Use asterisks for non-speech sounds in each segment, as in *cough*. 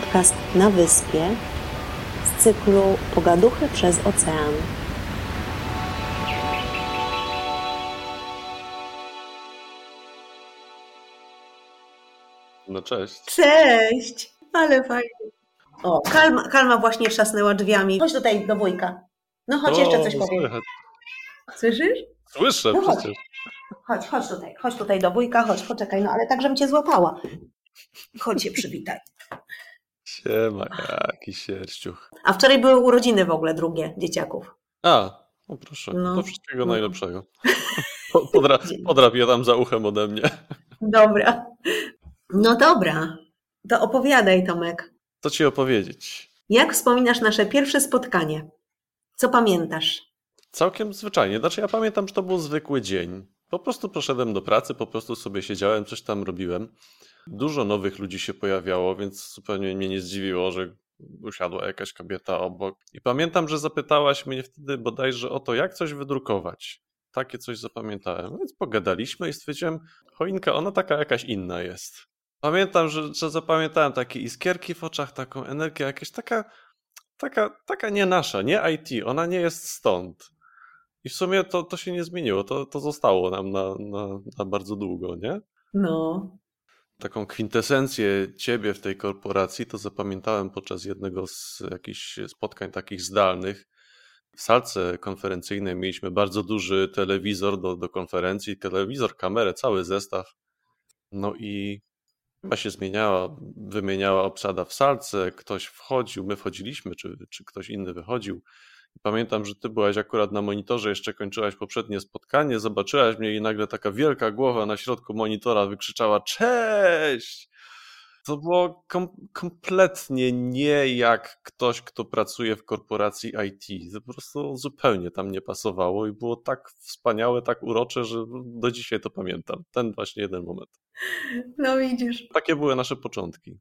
podcast na wyspie z cyklu Pogaduchy przez ocean. No cześć. Cześć! Ale fajnie. O, Kalma, Kalma właśnie trzasnęła drzwiami. Chodź tutaj do wujka. No chodź, jeszcze coś powiem. słychać. Słyszysz? Słyszę No chodź. przecież. Chodź, chodź tutaj, chodź tutaj do wujka, chodź, poczekaj, no ale tak, żebym cię złapała. Chodź się *laughs* przywitaj. Siema, jaki sierściuch. A wczoraj były urodziny w ogóle drugie dzieciaków. A, no proszę, No. to wszystkiego No. najlepszego. *laughs* Po- Podra, *laughs* podrap je tam za uchem ode mnie. Dobra. No dobra. To opowiadaj, Tomek. Co ci opowiedzieć? Jak wspominasz nasze pierwsze spotkanie? Co pamiętasz? Całkiem zwyczajnie. Znaczy ja pamiętam, że to był zwykły dzień. Po prostu poszedłem do pracy, po prostu sobie siedziałem, coś tam robiłem. Dużo nowych ludzi się pojawiało, więc zupełnie mnie nie zdziwiło, że usiadła jakaś kobieta obok. I pamiętam, że zapytałaś mnie wtedy bodajże o to, jak coś wydrukować. Takie coś zapamiętałem. Więc pogadaliśmy i stwierdziłem, choinka, ona taka jakaś inna jest. Pamiętam, że, że zapamiętałem takie iskierki w oczach, taką energię, jakaś taka, taka, taka nie nasza, nie IT, ona nie jest stąd. I w sumie to, to się nie zmieniło, to, to zostało nam na, na, na bardzo długo, nie? No. Taką kwintesencję ciebie w tej korporacji to zapamiętałem podczas jednego z jakichś spotkań takich zdalnych. W salce konferencyjnej mieliśmy bardzo duży telewizor do, do konferencji, telewizor, kamerę, cały zestaw. No i chyba się zmieniała, wymieniała obsada w salce, ktoś wchodził, my wchodziliśmy, czy, czy ktoś inny wychodził. Pamiętam, że ty byłaś akurat na monitorze, jeszcze kończyłaś poprzednie spotkanie, zobaczyłaś mnie i nagle taka wielka głowa na środku monitora wykrzyczała cześć! To było kom- kompletnie nie jak ktoś, kto pracuje w korporacji IT. To po prostu zupełnie tam nie pasowało i było tak wspaniałe, tak urocze, że do dzisiaj to pamiętam. Ten właśnie jeden moment. No widzisz. Takie były nasze początki.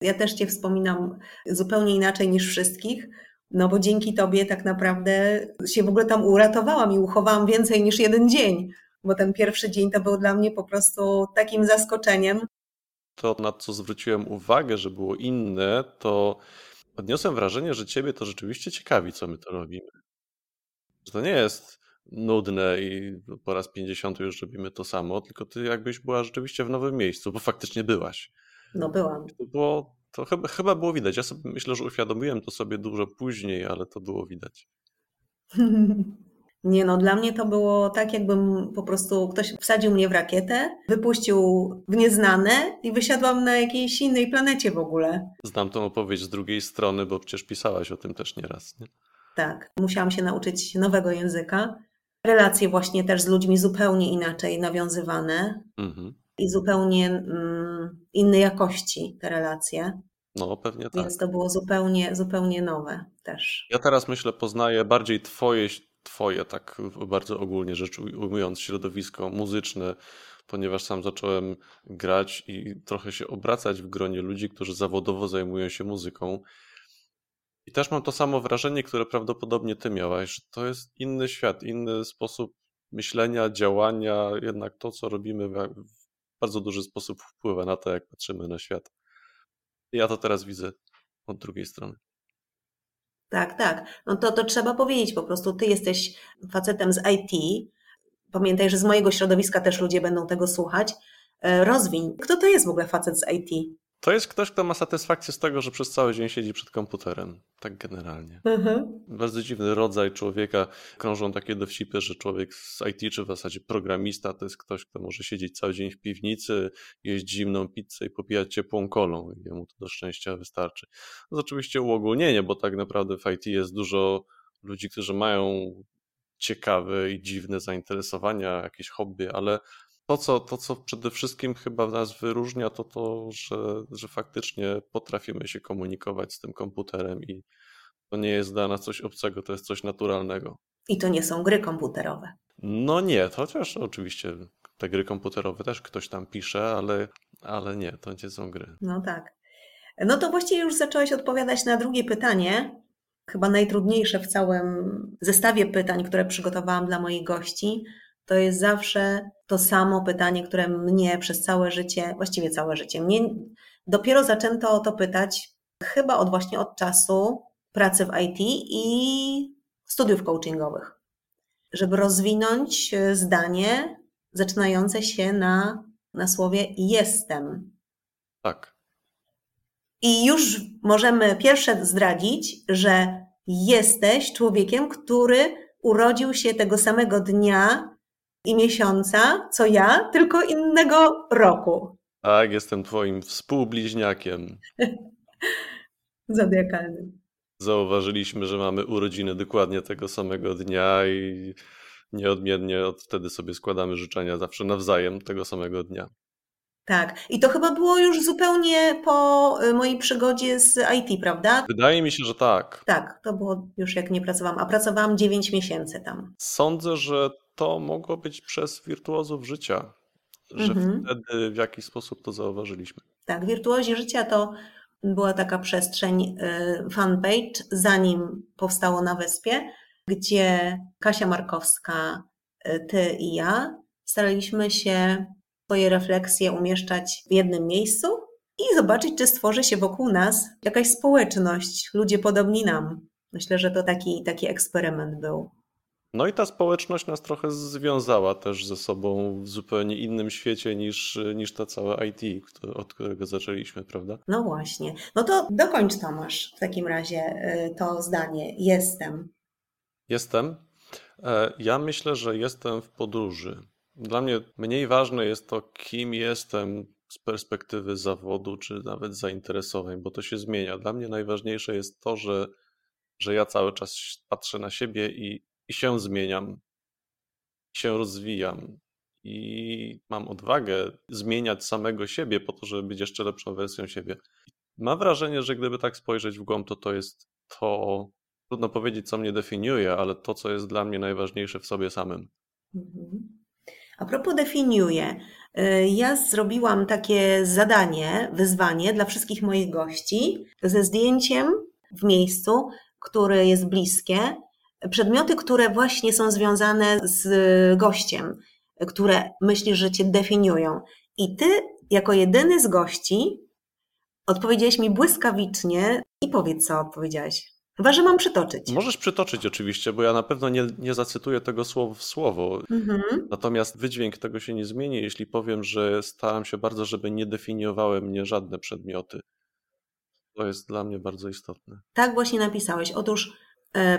Ja też Cię wspominam zupełnie inaczej niż wszystkich, no bo dzięki Tobie tak naprawdę się w ogóle tam uratowałam i uchowałam więcej niż jeden dzień, bo ten pierwszy dzień to był dla mnie po prostu takim zaskoczeniem. To, na co zwróciłem uwagę, że było inne, to odniosłem wrażenie, że ciebie to rzeczywiście ciekawi, co my to robimy. Że to nie jest nudne i po raz 50 już robimy to samo, tylko ty jakbyś była rzeczywiście w nowym miejscu, bo faktycznie byłaś. No byłam. To było, to chyba, chyba było widać. Ja sobie myślę, że uświadomiłem to sobie dużo później, ale to było widać. *laughs* Nie no, dla mnie to było tak, jakbym po prostu ktoś wsadził mnie w rakietę, wypuścił w nieznane i wysiadłam na jakiejś innej planecie w ogóle. Znam tą opowieść z drugiej strony, bo przecież pisałaś o tym też nieraz. Nie? Tak, musiałam się nauczyć nowego języka. Relacje właśnie też z ludźmi zupełnie inaczej nawiązywane Mhm. I zupełnie mm, innej jakości te relacje, No, pewnie tak. więc to było zupełnie, zupełnie nowe też. Ja teraz myślę, poznaję bardziej twoje, twoje, tak bardzo ogólnie rzecz ujmując, środowisko muzyczne, ponieważ sam zacząłem grać i trochę się obracać w gronie ludzi, którzy zawodowo zajmują się muzyką. I też mam to samo wrażenie, które prawdopodobnie ty miałaś, że to jest inny świat, inny sposób myślenia, działania, jednak to, co robimy, bardzo duży sposób wpływa na to, jak patrzymy na świat. Ja to teraz widzę od drugiej strony. Tak, tak. No to, to trzeba powiedzieć po prostu, ty jesteś facetem z IT. Pamiętaj, że z mojego środowiska też ludzie będą tego słuchać. E, Rozwiń. Kto to jest w ogóle facet z IT? To jest ktoś, kto ma satysfakcję z tego, że przez cały dzień siedzi przed komputerem. Tak generalnie. Mhm. Bardzo dziwny rodzaj człowieka. Krążą takie dowcipy, że człowiek z IT, czy w zasadzie programista, to jest ktoś, kto może siedzieć cały dzień w piwnicy, jeść zimną pizzę i popijać ciepłą kolą. I jemu to do szczęścia wystarczy. To jest oczywiście uogólnienie, bo tak naprawdę w IT jest dużo ludzi, którzy mają ciekawe i dziwne zainteresowania, jakieś hobby, ale to co, to, co przede wszystkim chyba nas wyróżnia, to to, że, że faktycznie potrafimy się komunikować z tym komputerem i to nie jest dla nas coś obcego, to jest coś naturalnego. I to nie są gry komputerowe. No nie, chociaż oczywiście te gry komputerowe też ktoś tam pisze, ale, ale nie, to nie są gry. No tak. No to właściwie już zacząłeś odpowiadać na drugie pytanie. Chyba najtrudniejsze w całym zestawie pytań, które przygotowałam dla moich gości. To jest zawsze to samo pytanie, które mnie przez całe życie, właściwie całe życie, mnie dopiero zaczęto o to pytać chyba od właśnie od czasu pracy w IT i studiów coachingowych, żeby rozwinąć zdanie zaczynające się na, na słowie jestem. Tak. I już możemy pierwsze zdradzić, że jesteś człowiekiem, który urodził się tego samego dnia i miesiąca, co ja, tylko innego roku. Tak, jestem twoim współbliźniakiem. *laughs* Zodiakalnym. Zauważyliśmy, że mamy urodziny dokładnie tego samego dnia i nieodmiennie od wtedy sobie składamy życzenia zawsze nawzajem tego samego dnia. Tak, i to chyba było już zupełnie po y, mojej przygodzie z IT, prawda? Wydaje mi się, że tak. Tak, to było już jak nie pracowałam, a pracowałam 9 miesięcy tam. Sądzę, że to mogło być przez wirtuozów życia, że mhm. wtedy w jakiś sposób to zauważyliśmy. Tak, wirtuozi życia to była taka przestrzeń y, fanpage, zanim powstało na Wyspie, gdzie Kasia Markowska, y, ty i ja staraliśmy się swoje refleksje umieszczać w jednym miejscu i zobaczyć, czy stworzy się wokół nas jakaś społeczność, ludzie podobni nam. Myślę, że to taki, taki eksperyment był. No i ta społeczność nas trochę związała też ze sobą w zupełnie innym świecie niż, niż ta cała IT, od którego zaczęliśmy, prawda? No właśnie. No to dokończ Tomasz w takim razie y, to zdanie. Jestem. Jestem. E, ja myślę, że jestem w podróży. Dla mnie mniej ważne jest to, kim jestem z perspektywy zawodu, czy nawet zainteresowań, bo to się zmienia. Dla mnie najważniejsze jest to, że, że ja cały czas patrzę na siebie i, i się zmieniam, się rozwijam i mam odwagę zmieniać samego siebie po to, żeby być jeszcze lepszą wersją siebie. Mam wrażenie, że gdyby tak spojrzeć w głąb, to to jest to, trudno powiedzieć, co mnie definiuje, ale to, co jest dla mnie najważniejsze w sobie samym. Mhm. A propos definiuje, y, ja zrobiłam takie zadanie, wyzwanie dla wszystkich moich gości ze zdjęciem w miejscu, które jest bliskie, przedmioty, które właśnie są związane z gościem, które myślisz, że cię definiują. I ty, jako jedyny z gości, odpowiedziałeś mi błyskawicznie i powiedz, co odpowiedziałeś. Chyba, że mam przytoczyć. Możesz przytoczyć oczywiście, bo ja na pewno nie, nie zacytuję tego słowo w słowo. Mhm. Natomiast wydźwięk tego się nie zmieni, jeśli powiem, że staram się bardzo, żeby nie definiowały mnie żadne przedmioty. To jest dla mnie bardzo istotne. Tak właśnie napisałeś. Otóż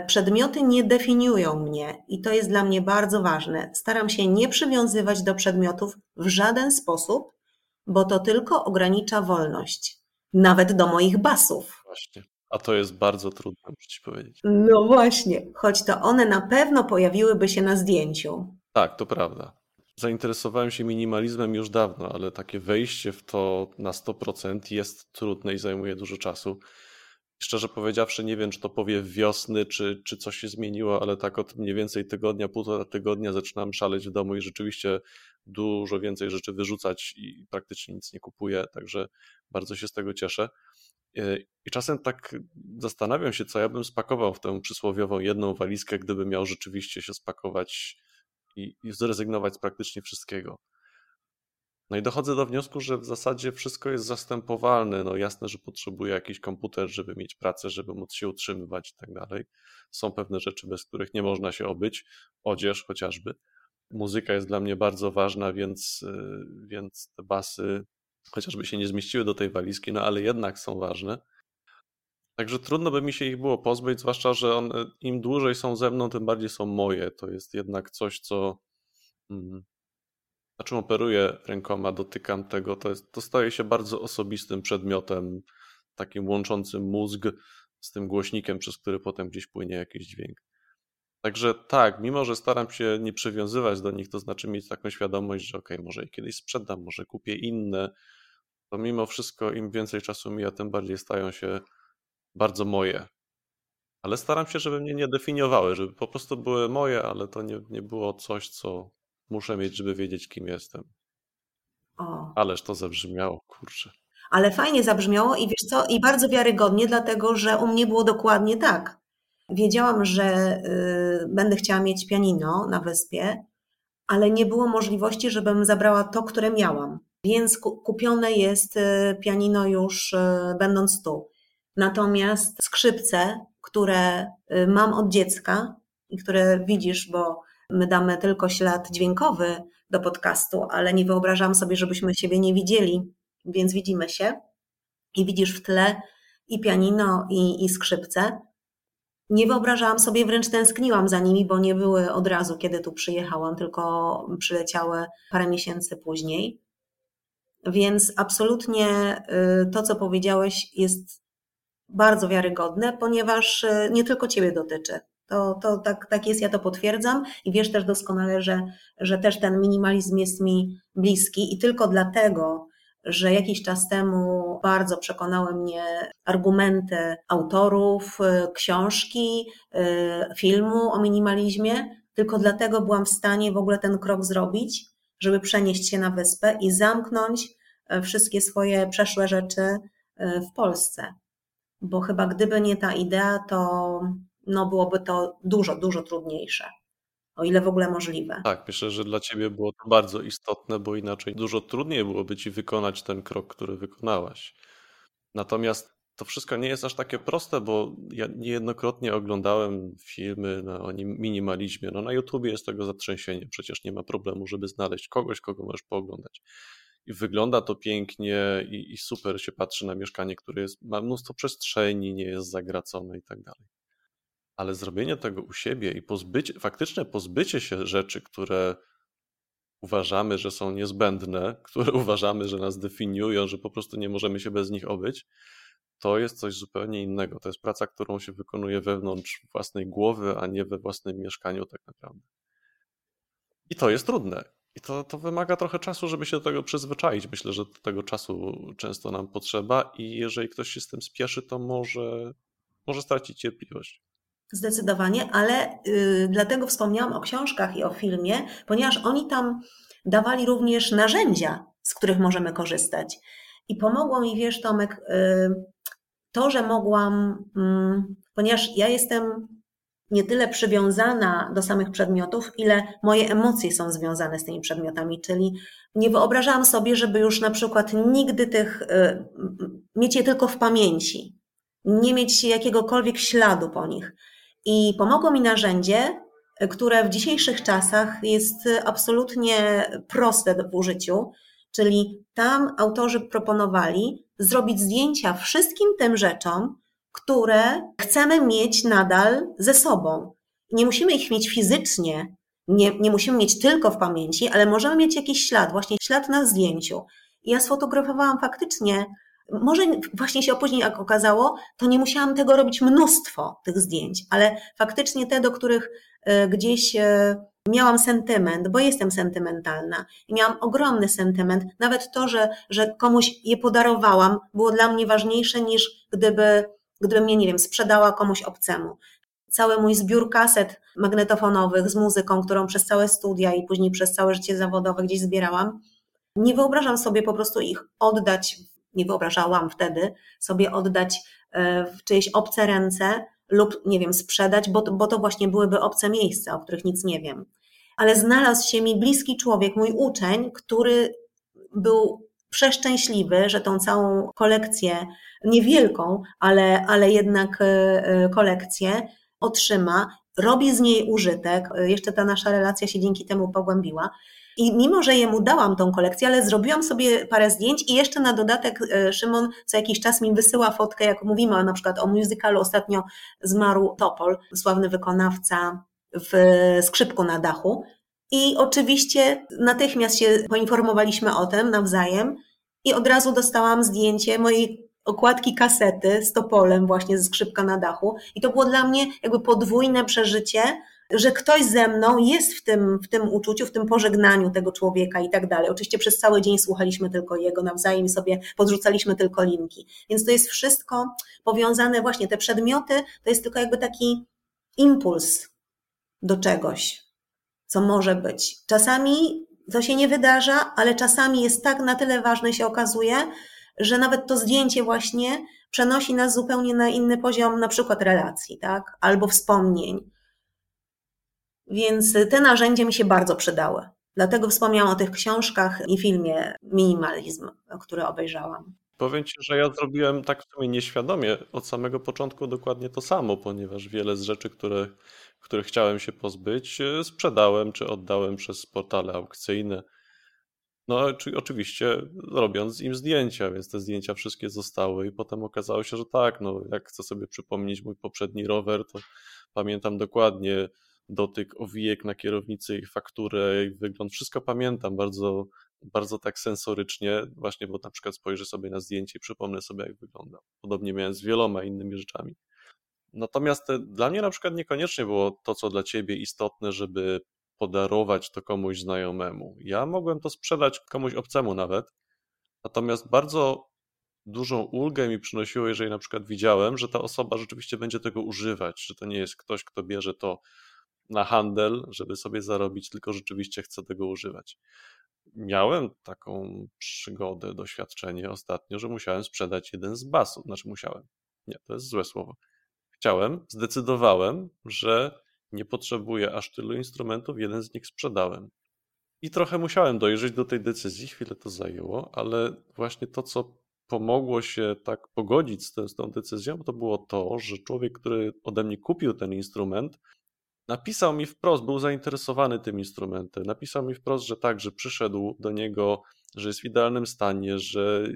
przedmioty nie definiują mnie i to jest dla mnie bardzo ważne. Staram się nie przywiązywać do przedmiotów w żaden sposób, bo to tylko ogranicza wolność. Nawet do moich basów. Właśnie. A to jest bardzo trudne, muszę ci powiedzieć. No właśnie, choć to one na pewno pojawiłyby się na zdjęciu. Tak, to prawda. Zainteresowałem się minimalizmem już dawno, ale takie wejście w to na 100% jest trudne i zajmuje dużo czasu. Szczerze powiedziawszy, nie wiem, czy to powie wiosny, czy, czy coś się zmieniło, ale tak od mniej więcej tygodnia, półtora tygodnia zaczynam szaleć w domu i rzeczywiście dużo więcej rzeczy wyrzucać i praktycznie nic nie kupuję, także bardzo się z tego cieszę. E, I czasem tak zastanawiam się, co ja bym spakował w tę przysłowiową jedną walizkę, gdyby miał rzeczywiście się spakować i, i zrezygnować z praktycznie wszystkiego. No i dochodzę do wniosku, że w zasadzie wszystko jest zastępowalne. No jasne, że potrzebuję jakiś komputer, żeby mieć pracę, żeby móc się utrzymywać i tak dalej. Są pewne rzeczy, bez których nie można się obyć. Odzież chociażby. Muzyka jest dla mnie bardzo ważna, więc, e, więc te basy chociażby się nie zmieściły do tej walizki, no ale jednak są ważne. Także trudno by mi się ich było pozbyć, zwłaszcza, że one, im dłużej są ze mną, tym bardziej są moje. To jest jednak coś, co. Czym operuję rękoma, dotykam tego, to, jest, to staje się bardzo osobistym przedmiotem, takim łączącym mózg z tym głośnikiem, przez który potem gdzieś płynie jakiś dźwięk. Także tak, mimo że staram się nie przywiązywać do nich, to znaczy mieć taką świadomość, że ok, może je kiedyś sprzedam, może kupię inne, to mimo wszystko im więcej czasu mija, tym bardziej stają się bardzo moje. Ale staram się, żeby mnie nie definiowały, żeby po prostu były moje, ale to nie, nie było coś, co muszę mieć, żeby wiedzieć, kim jestem. O. Ależ to zabrzmiało, kurczę. Ale fajnie zabrzmiało i wiesz co, i bardzo wiarygodnie, dlatego że u mnie było dokładnie tak. Wiedziałam, że y, będę chciała mieć pianino na wyspie, ale nie było możliwości, żebym zabrała to, które miałam. Więc kupione jest y, pianino już y, będąc tu. Natomiast skrzypce, które y, mam od dziecka i które widzisz, bo my damy tylko ślad dźwiękowy do podcastu, ale nie wyobrażam sobie, żebyśmy siebie nie widzieli, więc widzimy się i widzisz w tle i pianino, i, i skrzypce. Nie wyobrażałam sobie, wręcz tęskniłam za nimi, bo nie były od razu, kiedy tu przyjechałam, tylko przyleciały parę miesięcy później. Więc absolutnie y, to, co powiedziałeś, jest bardzo wiarygodne, ponieważ y, nie tylko Ciebie dotyczy. To, to tak, tak jest, ja to potwierdzam i wiesz też doskonale, że, że też ten minimalizm jest mi bliski i tylko dlatego, że jakiś czas temu bardzo przekonały mnie argumenty autorów y, książki, filmu o minimalizmie. Tylko dlatego byłam w stanie w ogóle ten krok zrobić, żeby przenieść się na wyspę i zamknąć e, wszystkie swoje przeszłe rzeczy e, w Polsce. Bo chyba gdyby nie ta idea, to no byłoby to dużo, dużo trudniejsze. O ile w ogóle możliwe. Tak, myślę, że dla ciebie było to bardzo istotne, bo inaczej dużo trudniej byłoby ci wykonać ten krok, który wykonałaś. Natomiast to wszystko nie jest aż takie proste, bo ja niejednokrotnie oglądałem filmy na, o minimalizmie. No na YouTubie jest tego zatrzęsienie, przecież nie ma problemu, żeby znaleźć kogoś, kogo możesz pooglądać. I wygląda to pięknie i, i super się patrzy na mieszkanie, które jest, ma mnóstwo przestrzeni, nie jest zagracone i tak dalej. Ale zrobienie tego u siebie i pozbycie, faktyczne pozbycie się rzeczy, które uważamy, że są niezbędne, *laughs* które uważamy, że nas definiują, że po prostu nie możemy się bez nich obyć, to jest coś zupełnie innego. To jest praca, którą się wykonuje wewnątrz własnej głowy, a nie we własnym mieszkaniu, tak naprawdę. I to jest trudne. I to, to wymaga trochę czasu, żeby się do tego przyzwyczaić. Myślę, że tego czasu często nam potrzeba, i jeżeli ktoś się z tym spieszy, to może, może stracić cierpliwość. Zdecydowanie, ale yy, dlatego wspomniałam o książkach i o filmie, ponieważ oni tam dawali również narzędzia, z których możemy korzystać. I pomogło mi, wiesz, Tomek, yy, to, że mogłam, mm, ponieważ ja jestem nie tyle przywiązana do samych przedmiotów, ile moje emocje są związane z tymi przedmiotami, czyli nie wyobrażałam sobie, żeby już na przykład nigdy tych, y, mieć je tylko w pamięci, nie mieć jakiegokolwiek śladu po nich. I pomogło mi narzędzie, które w dzisiejszych czasach jest absolutnie proste w użyciu, czyli tam autorzy proponowali zrobić zdjęcia wszystkim tym rzeczom, które chcemy mieć nadal ze sobą. Nie musimy ich mieć fizycznie, nie, nie musimy mieć tylko w pamięci, ale możemy mieć jakiś ślad, właśnie ślad na zdjęciu. I ja sfotografowałam faktycznie, może właśnie się później jak okazało, to nie musiałam tego robić mnóstwo tych zdjęć, ale faktycznie te, do których e, gdzieś e, miałam sentyment, bo jestem sentymentalna i miałam ogromny sentyment. Nawet to, że, że komuś je podarowałam, było dla mnie ważniejsze niż gdyby, gdybym mnie, nie wiem, sprzedała komuś obcemu. Cały mój zbiór kaset magnetofonowych z muzyką, którą przez całe studia i później przez całe życie zawodowe gdzieś zbierałam, nie wyobrażam sobie po prostu ich oddać, nie wyobrażałam wtedy sobie oddać e, w czyjeś obce ręce, lub, nie wiem, sprzedać, bo, bo to właśnie byłyby obce miejsca, o których nic nie wiem. Ale znalazł się mi bliski człowiek, mój uczeń, który był przeszczęśliwy, że tą całą kolekcję, niewielką, ale, ale jednak e, e, kolekcję otrzyma, robi z niej użytek. Jeszcze ta nasza relacja się dzięki temu pogłębiła. I mimo, że jemu dałam tą kolekcję, ale zrobiłam sobie parę zdjęć i jeszcze na dodatek e, Szymon co jakiś czas mi wysyła fotkę, jak mówimy na przykład o musicalu, ostatnio zmarł Topol, sławny wykonawca w skrzypku na dachu. I oczywiście natychmiast się poinformowaliśmy o tym nawzajem i od razu dostałam zdjęcie mojej okładki kasety z Topolem właśnie ze skrzypka na dachu i to było dla mnie jakby podwójne przeżycie, że ktoś ze mną jest w tym, w tym uczuciu, w tym pożegnaniu tego człowieka i tak dalej. Oczywiście przez cały dzień słuchaliśmy tylko jego nawzajem i sobie podrzucaliśmy tylko linki. Więc to jest wszystko powiązane właśnie, te przedmioty to jest tylko jakby taki impuls do czegoś, co może być. Czasami to się nie wydarza, ale czasami jest tak na tyle ważne się okazuje, że nawet to zdjęcie właśnie przenosi nas zupełnie na inny poziom, na przykład relacji, tak? Albo wspomnień więc te narzędzia mi się bardzo przydały. Dlatego wspomniałam o tych książkach i filmie Minimalizm, który obejrzałam. Powiem ci, że ja zrobiłem tak w sumie nieświadomie od samego początku dokładnie to samo, ponieważ wiele z rzeczy, które, których chciałem się pozbyć, e, sprzedałem czy oddałem przez portale aukcyjne. No, oczywiście robiąc im zdjęcia, więc te zdjęcia wszystkie zostały i potem okazało się, że tak, no jak chcę sobie przypomnieć mój poprzedni rower, to pamiętam dokładnie dotyk owijek na kierownicy, fakturę, wygląd, wszystko pamiętam bardzo, bardzo tak sensorycznie, właśnie bo na przykład spojrzę sobie na zdjęcie i przypomnę sobie jak wyglądał. Podobnie miałem z wieloma innymi rzeczami. Natomiast dla mnie na przykład niekoniecznie było to, co dla ciebie istotne, żeby podarować to komuś znajomemu. Ja mogłem to sprzedać komuś obcemu nawet, natomiast bardzo dużą ulgę mi przynosiło, jeżeli na przykład widziałem, że ta osoba rzeczywiście będzie tego używać, że to nie jest ktoś, kto bierze to na handel, żeby sobie zarobić, tylko rzeczywiście chce tego używać. Miałem taką przygodę, doświadczenie ostatnio, że musiałem sprzedać jeden z basów. Znaczy musiałem. Nie, to jest złe słowo. Chciałem, zdecydowałem, że nie potrzebuję aż tylu instrumentów, jeden z nich sprzedałem. I trochę musiałem dojrzeć do tej decyzji, chwilę to zajęło, ale właśnie to, co pomogło się tak pogodzić z tą decyzją, to było to, że człowiek, który ode mnie kupił ten instrument, napisał mi wprost, był zainteresowany tym instrumentem. Napisał mi wprost, że tak, że przyszedł do niego, że jest w idealnym stanie, że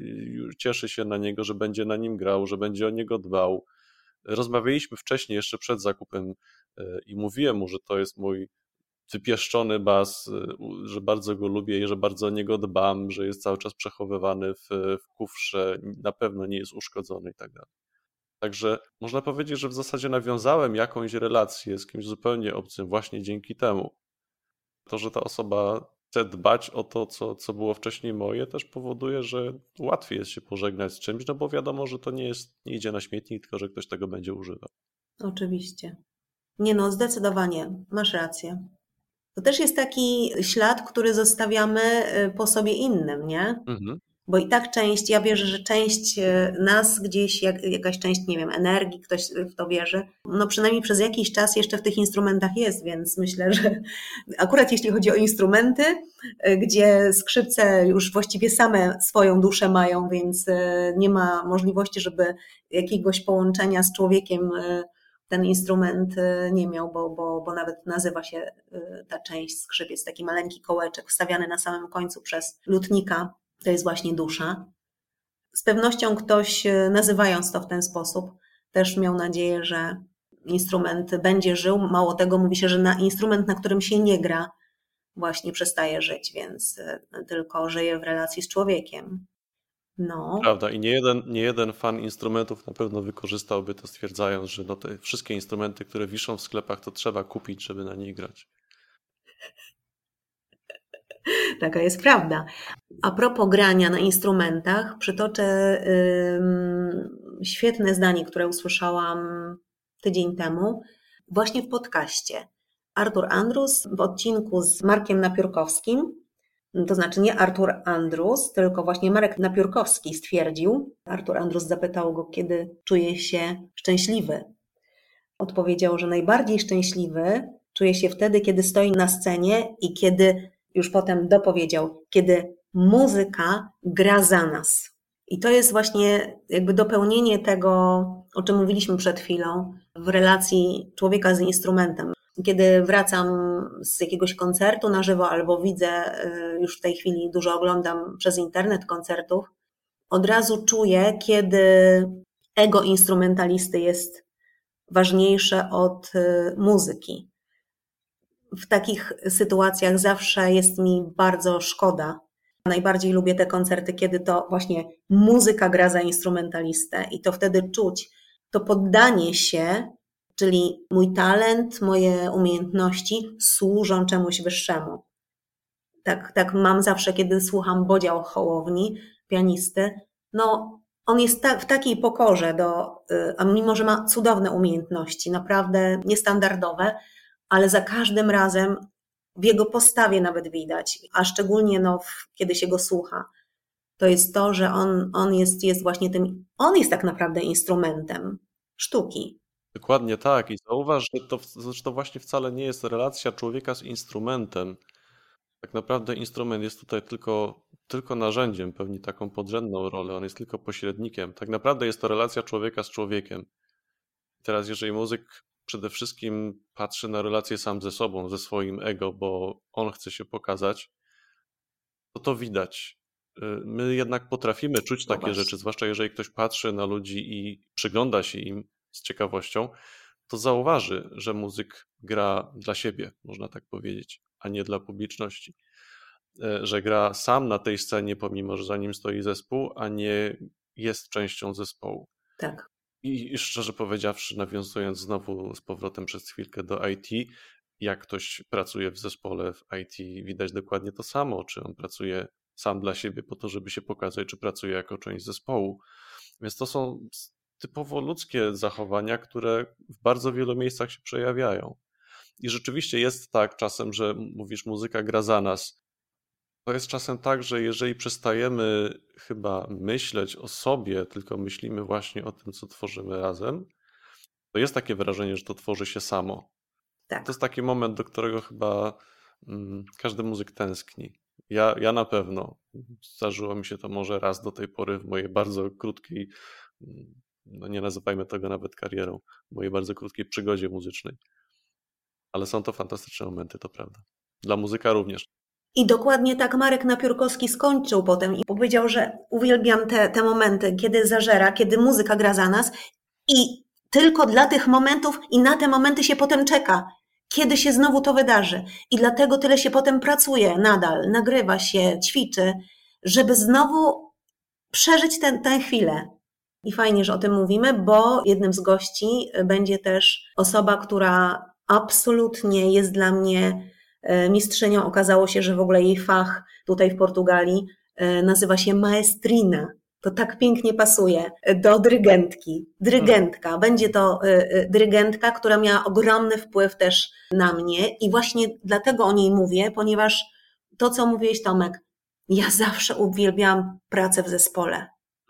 cieszy się na niego, że będzie na nim grał, że będzie o niego dbał. Rozmawialiśmy wcześniej, jeszcze przed zakupem, e, i mówiłem mu, że to jest mój wypieszczony bas, e, że bardzo go lubię i że bardzo o niego dbam, że jest cały czas przechowywany w, w kufrze, na pewno nie jest uszkodzony i tak dalej. Także można powiedzieć, że w zasadzie nawiązałem jakąś relację z kimś zupełnie obcym właśnie dzięki temu. To, że ta osoba chce dbać o to, co, co było wcześniej moje, też powoduje, że łatwiej jest się pożegnać z czymś, no bo wiadomo, że to nie, jest, nie idzie na śmietnik, tylko że ktoś tego będzie używał. Oczywiście. Nie no, zdecydowanie, masz rację. To też jest taki ślad, który zostawiamy y, po sobie innym, nie? Mhm. Bo i tak część, ja wierzę, że część e, nas gdzieś, jak, jakaś część, nie wiem, energii, ktoś w to wierzy, no przynajmniej przez jakiś czas jeszcze w tych instrumentach jest, więc myślę, że *laughs* akurat jeśli chodzi o instrumenty, e, gdzie skrzypce już właściwie same swoją duszę mają, więc e, nie ma możliwości, żeby jakiegoś połączenia z człowiekiem ten instrument nie miał, bo, bo, bo nawet nazywa się ta część skrzypiec, taki maleńki kołeczek wstawiany na samym końcu przez lutnika to jest właśnie dusza. Z pewnością ktoś, e, nazywając to w ten sposób, też miał nadzieję, że instrument będzie żył. Mało tego, mówi się, że na instrument, na którym się nie gra, właśnie przestaje żyć, więc e, tylko żyje w relacji z człowiekiem. No. Prawda, i nie jeden, nie jeden fan instrumentów na pewno wykorzystałby to, stwierdzając, że no te wszystkie instrumenty, które wiszą w sklepach, to trzeba kupić, żeby na nich grać. *laughs* Taka jest prawda. A propos grania na instrumentach, przytoczę yy, świetne zdanie, które usłyszałam tydzień temu, właśnie w podcaście. Artur Andrus w odcinku z Markiem Napiórkowskim, to znaczy nie Artur Andrus, tylko właśnie Marek Napiórkowski stwierdził, Artur Andrus zapytał go, kiedy czuje się szczęśliwy. Odpowiedział, że najbardziej szczęśliwy czuje się wtedy, kiedy stoi na scenie i kiedy już potem dopowiedział, kiedy muzyka gra za nas. I to jest właśnie jakby dopełnienie tego, o czym mówiliśmy przed chwilą, w relacji człowieka z instrumentem. Kiedy wracam z jakiegoś koncertu na żywo albo widzę, y, już w tej chwili dużo oglądam przez internet koncertów, od razu czuję, kiedy ego instrumentalisty jest ważniejsze od y, muzyki w takich sytuacjach zawsze jest mi bardzo szkoda. Najbardziej lubię te koncerty, kiedy to właśnie muzyka gra za instrumentalistę i to wtedy czuć to poddanie się, czyli mój talent, moje umiejętności służą czemuś wyższemu. Tak, tak mam zawsze, kiedy słucham Bodzia Hołowni, pianisty. No, on jest ta, w takiej pokorze, do, y, a mimo że ma cudowne umiejętności, naprawdę niestandardowe, ale za każdym razem w jego postawie nawet widać, a szczególnie no, kiedy się go słucha, to jest to, że on, on jest, jest właśnie tym, on jest tak naprawdę instrumentem sztuki. Dokładnie tak. I zauważ, że to, że to właśnie wcale nie jest relacja człowieka z instrumentem. Tak naprawdę instrument jest tutaj tylko tylko narzędziem, pełni taką podrzędną rolę, on jest tylko pośrednikiem. Tak naprawdę jest to relacja człowieka z człowiekiem. Teraz, jeżeli muzyk przede wszystkim patrzy na relację sam ze sobą, ze swoim ego, bo on chce się pokazać, to to widać. Y, my jednak potrafimy czuć no takie rzeczy, zwłaszcza jeżeli ktoś patrzy na ludzi i przygląda się im z ciekawością, to zauważy, że muzyk gra dla siebie, można tak powiedzieć, a nie dla publiczności. E, że gra sam na tej scenie, pomimo że za nim stoi zespół, a nie jest częścią zespołu. Tak. I szczerze powiedziawszy, nawiązując znowu z powrotem przez chwilkę do IT, jak ktoś pracuje w zespole w IT, widać dokładnie to samo, czy on pracuje sam dla siebie po to, żeby się pokazać, czy pracuje jako część zespołu. Więc to są typowo ludzkie zachowania, które w bardzo wielu miejscach się przejawiają. I rzeczywiście jest tak czasem, że mówisz, muzyka gra za nas. To jest czasem tak, że jeżeli przestajemy chyba myśleć o sobie, tylko myślimy właśnie o tym, co tworzymy razem, to jest takie wrażenie, że to tworzy się samo. Tak. To jest taki moment, do którego chyba mm, każdy muzyk tęskni. Ja, ja na pewno. Zdarzyło mi się to może raz do tej pory w mojej bardzo krótkiej, mm, no nie nazywajmy tego nawet karierą, w mojej bardzo krótkiej przygodzie muzycznej. Ale są to fantastyczne momenty, to prawda. Dla muzyka również. I dokładnie tak Marek Napiórkowski skończył potem i powiedział, że uwielbiam te, te momenty, kiedy zażera, kiedy muzyka gra za nas i tylko dla tych momentów i na te momenty się potem czeka, kiedy się znowu to wydarzy. I dlatego tyle się potem pracuje nadal, nagrywa się, ćwiczy, żeby znowu przeżyć tę chwilę. I fajnie, że o tym mówimy, bo jednym z gości będzie też osoba, która absolutnie jest dla mnie mistrzynią. Okazało się, że w ogóle jej fach tutaj w Portugalii e, nazywa się maestrina. To tak pięknie pasuje do dyrygentki. Dyrygentka. Będzie to e, dyrygentka, która miała ogromny wpływ też na mnie i właśnie dlatego o niej mówię, ponieważ to, co mówiłeś Tomek, ja zawsze uwielbiałam pracę w zespole.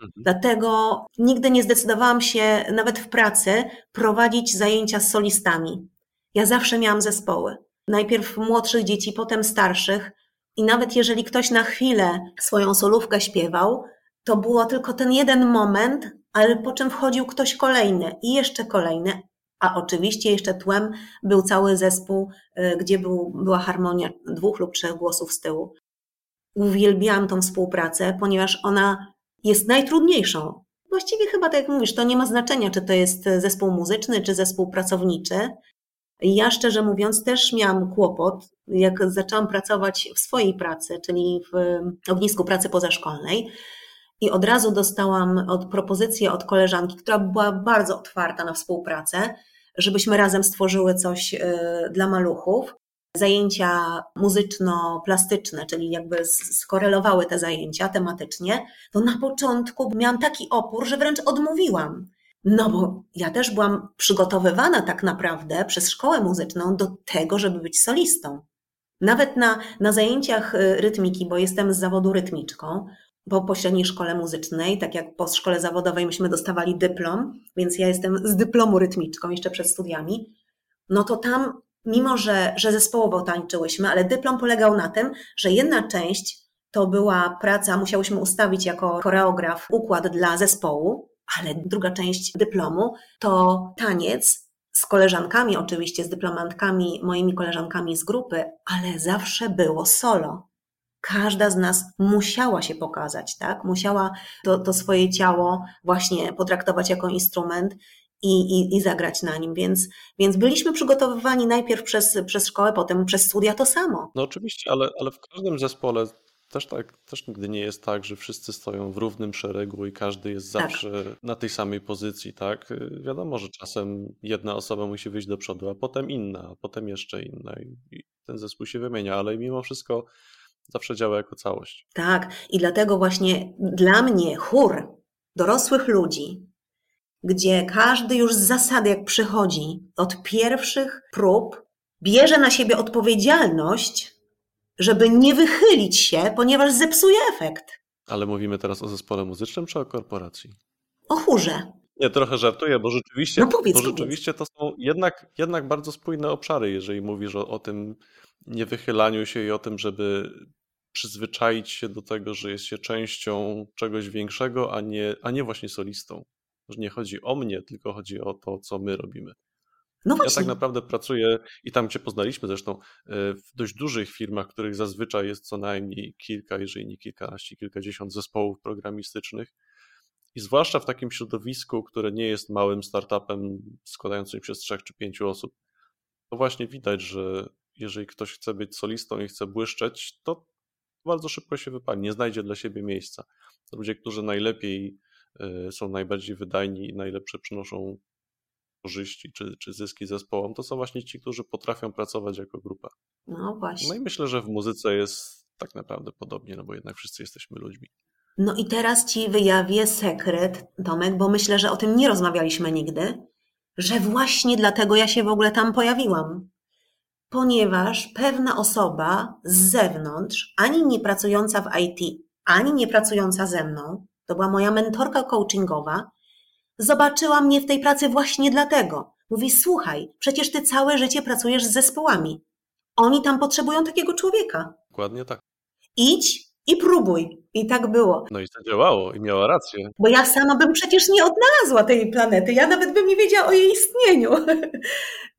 Mhm. Dlatego nigdy nie zdecydowałam się, nawet w pracy, prowadzić zajęcia z solistami. Ja zawsze miałam zespoły. Najpierw młodszych dzieci, potem starszych. I nawet jeżeli ktoś na chwilę swoją solówkę śpiewał, to było tylko ten jeden moment, ale po czym wchodził ktoś kolejny i jeszcze kolejny. A oczywiście jeszcze tłem był cały zespół, y, gdzie był, była harmonia dwóch lub trzech głosów z tyłu. Uwielbiałam tą współpracę, ponieważ ona jest najtrudniejszą. Właściwie chyba tak jak mówisz, to nie ma znaczenia, czy to jest zespół muzyczny, czy zespół pracowniczy. Ja szczerze mówiąc też miałam kłopot, jak zaczęłam pracować w swojej pracy, czyli w ognisku pracy pozaszkolnej. I od razu dostałam od propozycję od koleżanki, która była bardzo otwarta na współpracę, żebyśmy razem stworzyły coś y, dla maluchów. Zajęcia muzyczno-plastyczne, czyli jakby skorelowały te zajęcia tematycznie, to na początku miałam taki opór, że wręcz odmówiłam. No bo ja też byłam przygotowywana tak naprawdę przez szkołę muzyczną do tego, żeby być solistą. Nawet na, na zajęciach y, rytmiki, bo jestem z zawodu rytmiczką, po pośredniej szkole muzycznej, tak jak po szkole zawodowej myśmy dostawali dyplom, więc ja jestem z dyplomu rytmiczką jeszcze przed studiami, no to tam, mimo że, że zespołowo tańczyłyśmy, ale dyplom polegał na tym, że jedna część to była praca, musiałyśmy ustawić jako choreograf układ dla zespołu, ale druga część dyplomu to taniec z koleżankami, oczywiście z dyplomantkami, moimi koleżankami z grupy, ale zawsze było solo. Każda z nas musiała się pokazać, tak? Musiała to, to swoje ciało właśnie potraktować jako instrument i, i, i zagrać na nim. Więc, więc byliśmy przygotowywani najpierw przez, przez szkołę, potem przez studia to samo. No oczywiście, ale, ale w każdym zespole też tak, też nigdy nie jest tak, że wszyscy stoją w równym szeregu i każdy jest tak. zawsze tak. na tej samej pozycji, tak? Wiadomo, że czasem jedna osoba musi wyjść do przodu, a potem inna, a potem jeszcze inna i ten zespół się wymienia, ale mimo wszystko zawsze działa jako całość. Tak, i dlatego właśnie dla mnie chór dorosłych ludzi, gdzie każdy już z zasady, jak przychodzi, od pierwszych prób, bierze na siebie odpowiedzialność żeby nie wychylić się, ponieważ zepsuje efekt. Ale mówimy teraz o zespole muzycznym czy o korporacji? O chórze. Nie, trochę żartuję, bo rzeczywiście, no powiedz, bo rzeczywiście to są jednak, jednak bardzo spójne obszary, jeżeli mówisz o, o tym niewychylaniu się i o tym, żeby przyzwyczaić się do tego, że jest się częścią czegoś większego, a nie, a nie właśnie solistą. Że nie chodzi o mnie, tylko chodzi o to, co my robimy. No ja tak naprawdę pracuję i tam, gdzie poznaliśmy zresztą, e, w dość dużych firmach, których zazwyczaj jest co najmniej kilka, jeżeli nie kilkanaście, kilkadziesiąt zespołów programistycznych. I zwłaszcza w takim środowisku, które nie jest małym startupem składającym się z trzech czy pięciu osób, to właśnie widać, że jeżeli ktoś chce być solistą i chce błyszczeć, to bardzo szybko się wypali, nie znajdzie dla siebie miejsca. Ludzie, którzy najlepiej e, są najbardziej wydajni i najlepsze przynoszą korzyści czy, czy zyski zespołom, to są właśnie ci, którzy potrafią pracować jako grupa. No właśnie. No i myślę, że w muzyce jest tak naprawdę podobnie, no bo jednak wszyscy jesteśmy ludźmi. No i teraz ci wyjawię sekret, Tomek, bo myślę, że o tym nie rozmawialiśmy nigdy, że właśnie dlatego ja się w ogóle tam pojawiłam. Ponieważ pewna osoba z zewnątrz, ani nie pracująca w IT, ani nie pracująca ze mną, to była moja mentorka coachingowa, Zobaczyła mnie w tej pracy właśnie dlatego. Mówi: Słuchaj, przecież ty całe życie pracujesz z zespołami. Oni tam potrzebują takiego człowieka. Dokładnie tak. Idź i próbuj. I tak było. No i to działało i miała rację. Bo ja sama bym przecież nie odnalazła tej planety. Ja nawet bym nie wiedziała o jej istnieniu. *laughs*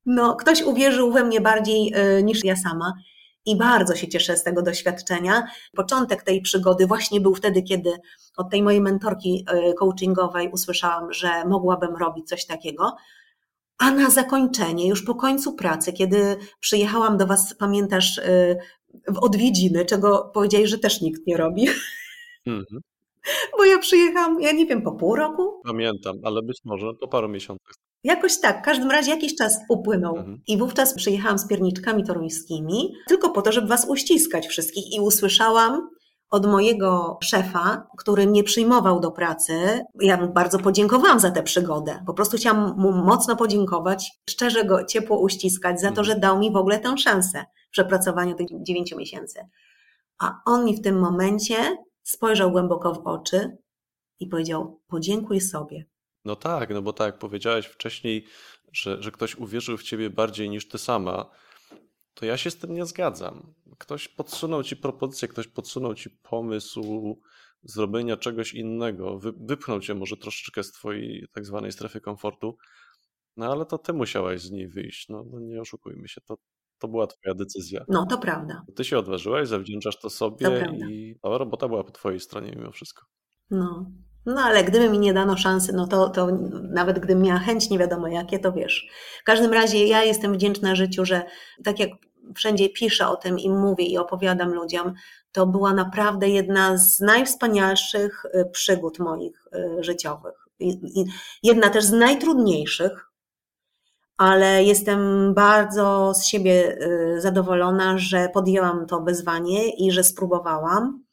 No, ktoś uwierzył we mnie bardziej y, niż ja sama i bardzo się cieszę z tego doświadczenia. Początek tej przygody właśnie był wtedy, kiedy od tej mojej mentorki e, coachingowej usłyszałam, że mogłabym robić coś takiego. A na zakończenie, już po końcu pracy, kiedy przyjechałam do Was, pamiętasz, e, w odwiedziny, czego powiedziałeś, że też nikt nie robi. Mhm. Bo ja przyjechałam, ja nie wiem, po pół roku? Pamiętam, ale być może po paru miesiącach. Jakoś tak, w każdym razie jakiś czas upłynął. Mhm. I wówczas przyjechałam z pierniczkami toruńskimi, tylko po to, żeby was uściskać wszystkich. I usłyszałam od mojego szefa, który mnie przyjmował do pracy. Ja mu bardzo podziękowałam za tę przygodę. Po prostu chciałam mu mocno podziękować, szczerze go ciepło uściskać za to, mhm. że dał mi w ogóle tę szansę przepracowania tych dziewięciu miesięcy. A on mi w tym momencie spojrzał głęboko w oczy i powiedział: Podziękuj sobie. No tak, no bo tak jak powiedziałeś wcześniej, że, że ktoś uwierzył w ciebie bardziej niż ty sama, to ja się z tym nie zgadzam. Ktoś podsunął ci propozycję, ktoś podsunął ci pomysł zrobienia czegoś innego, wy, wypchnął cię może troszeczkę z twojej tak zwanej strefy komfortu, no ale to ty musiałaś z niej wyjść, no, no nie oszukujmy się, to, to była twoja decyzja. No, to prawda. Ty się odważyłaś, zawdzięczasz to sobie to i ta robota była po twojej stronie mimo wszystko. No, no ale gdyby mi nie dano szansy, no to, to nawet gdybym miała chęć, nie wiadomo jakie, to wiesz. W każdym razie ja jestem wdzięczna życiu, że tak jak wszędzie piszę o tym i mówię i opowiadam ludziom, to była naprawdę jedna z najwspanialszych y, przygód moich y, życiowych. Jedna też z najtrudniejszych, ale jestem bardzo z siebie y, zadowolona, że podjęłam to wyzwanie i że spróbowałam.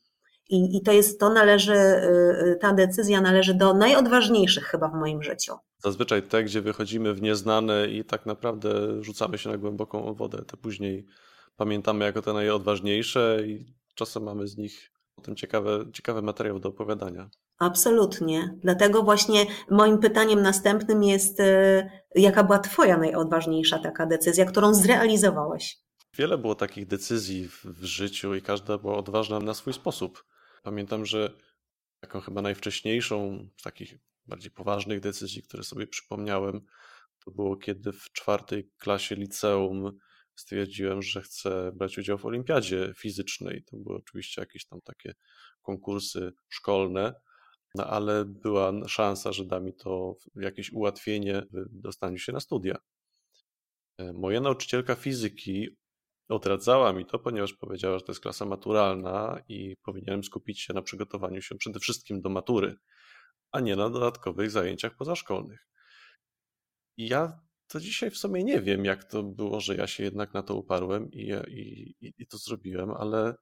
I, I to jest, to należy, y, y, ta decyzja należy do najodważniejszych chyba w moim życiu. Zazwyczaj te, gdzie wychodzimy w nieznane i tak naprawdę rzucamy się na głęboką wodę, te później pamiętamy jako te najodważniejsze i czasem mamy z nich potem ciekawe, ciekawy materiał do opowiadania. Absolutnie. Dlatego właśnie moim pytaniem następnym jest, y, jaka była Twoja najodważniejsza taka decyzja, którą zrealizowałeś? Wiele było takich decyzji w życiu i każda była odważna na swój sposób. Pamiętam, że taką chyba najwcześniejszą z takich bardziej poważnych decyzji, które sobie przypomniałem, to było kiedy w czwartej klasie liceum stwierdziłem, że chcę brać udział w olimpiadzie fizycznej. To były oczywiście jakieś tam takie konkursy szkolne, no ale była szansa, że da mi to jakieś ułatwienie w dostaniu się na studia. E, moja nauczycielka fizyki Odradzała mi to, ponieważ powiedziała, że to jest klasa maturalna i powinienem skupić się na przygotowaniu się przede wszystkim do matury, a nie na dodatkowych zajęciach pozaszkolnych. I ja to dzisiaj w sumie nie wiem, jak to było, że ja się jednak na to uparłem i, i, i to zrobiłem, ale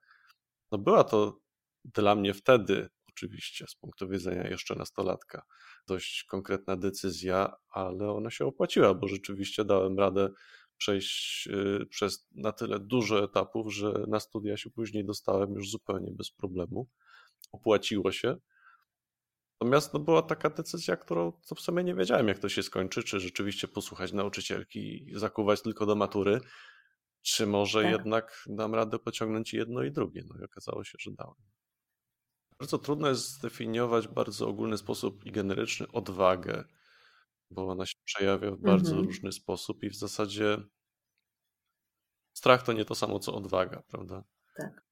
no była to dla mnie wtedy, oczywiście, z punktu widzenia jeszcze nastolatka, dość konkretna decyzja, ale ona się opłaciła, bo rzeczywiście dałem radę przejść y, przez na tyle dużo etapów, że na studia się później dostałem już zupełnie bez problemu. Opłaciło się. Natomiast no, była taka decyzja, którą co w sumie nie wiedziałem, jak to się skończy, czy rzeczywiście posłuchać nauczycielki i zakuwać tylko do matury. czy może tak. jednak dam radę pociągnąć jedno i drugie. No i okazało się, że dałem. Bardzo trudno jest zdefiniować w bardzo ogólny sposób i generyczny odwagę, bo ona się przejawia w bardzo mhm. różny sposób i w zasadzie strach to nie to samo co odwaga, prawda? Tak.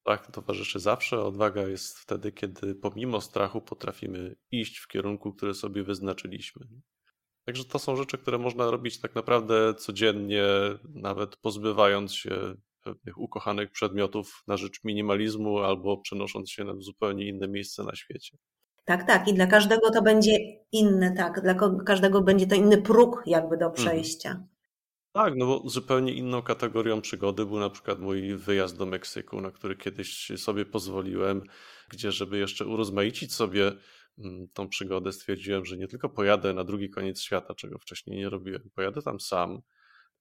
Strach towarzyszy zawsze, odwaga jest wtedy, kiedy pomimo strachu potrafimy iść w kierunku, który sobie wyznaczyliśmy. Także to są rzeczy, które można robić tak naprawdę codziennie, nawet pozbywając się pewnych ukochanych przedmiotów na rzecz minimalizmu albo przenosząc się na zupełnie inne miejsce na świecie. Tak, tak. I dla każdego to będzie inne, tak. Dla każdego będzie to inny próg jakby do mhm. przejścia. Mhm. Tak, no bo zupełnie inną kategorią przygody był na przykład mój wyjazd do Meksyku, na który kiedyś sobie pozwoliłem, gdzie żeby jeszcze urozmaicić sobie mm, tą przygodę, stwierdziłem, że nie tylko pojadę na drugi koniec świata, czego wcześniej nie robiłem, pojadę tam sam,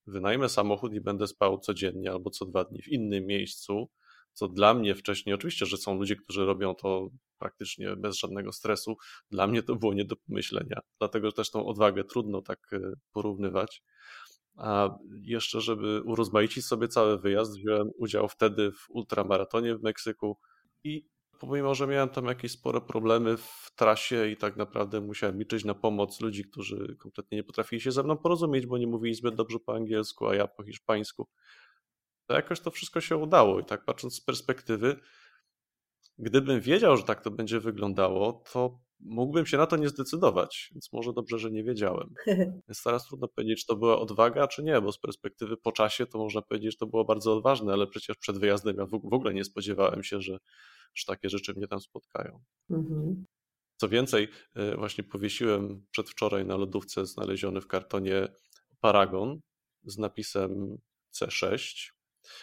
wynajmę samochód i będę spał codziennie albo co dwa dni w innym miejscu, co dla mnie wcześniej, oczywiście, że są ludzie, którzy robią to praktycznie bez żadnego stresu, dla mnie to było nie do pomyślenia, dlatego też tą odwagę trudno tak e, porównywać. A jeszcze, żeby urozmaicić sobie cały wyjazd, wziąłem udział wtedy w ultramaratonie w Meksyku i pomimo, że miałem tam jakieś spore problemy w trasie i tak naprawdę musiałem liczyć na pomoc ludzi, którzy kompletnie nie potrafili się ze mną porozumieć, bo nie mówili zbyt dobrze po angielsku, a ja po hiszpańsku, to jakoś to wszystko się udało. I tak patrząc z perspektywy, gdybym wiedział, że tak to będzie wyglądało, to mógłbym się na to nie zdecydować, więc może dobrze, że nie wiedziałem. *laughs* Więc teraz trudno powiedzieć, czy to była odwaga, czy nie, bo z perspektywy po czasie to można powiedzieć, że to było bardzo odważne, ale przecież przed wyjazdem ja w ogóle nie spodziewałem się, że, że takie rzeczy mnie tam spotkają. Mhm. Co więcej, e, właśnie powiesiłem przedwczoraj na lodówce znaleziony w kartonie paragon z napisem C6,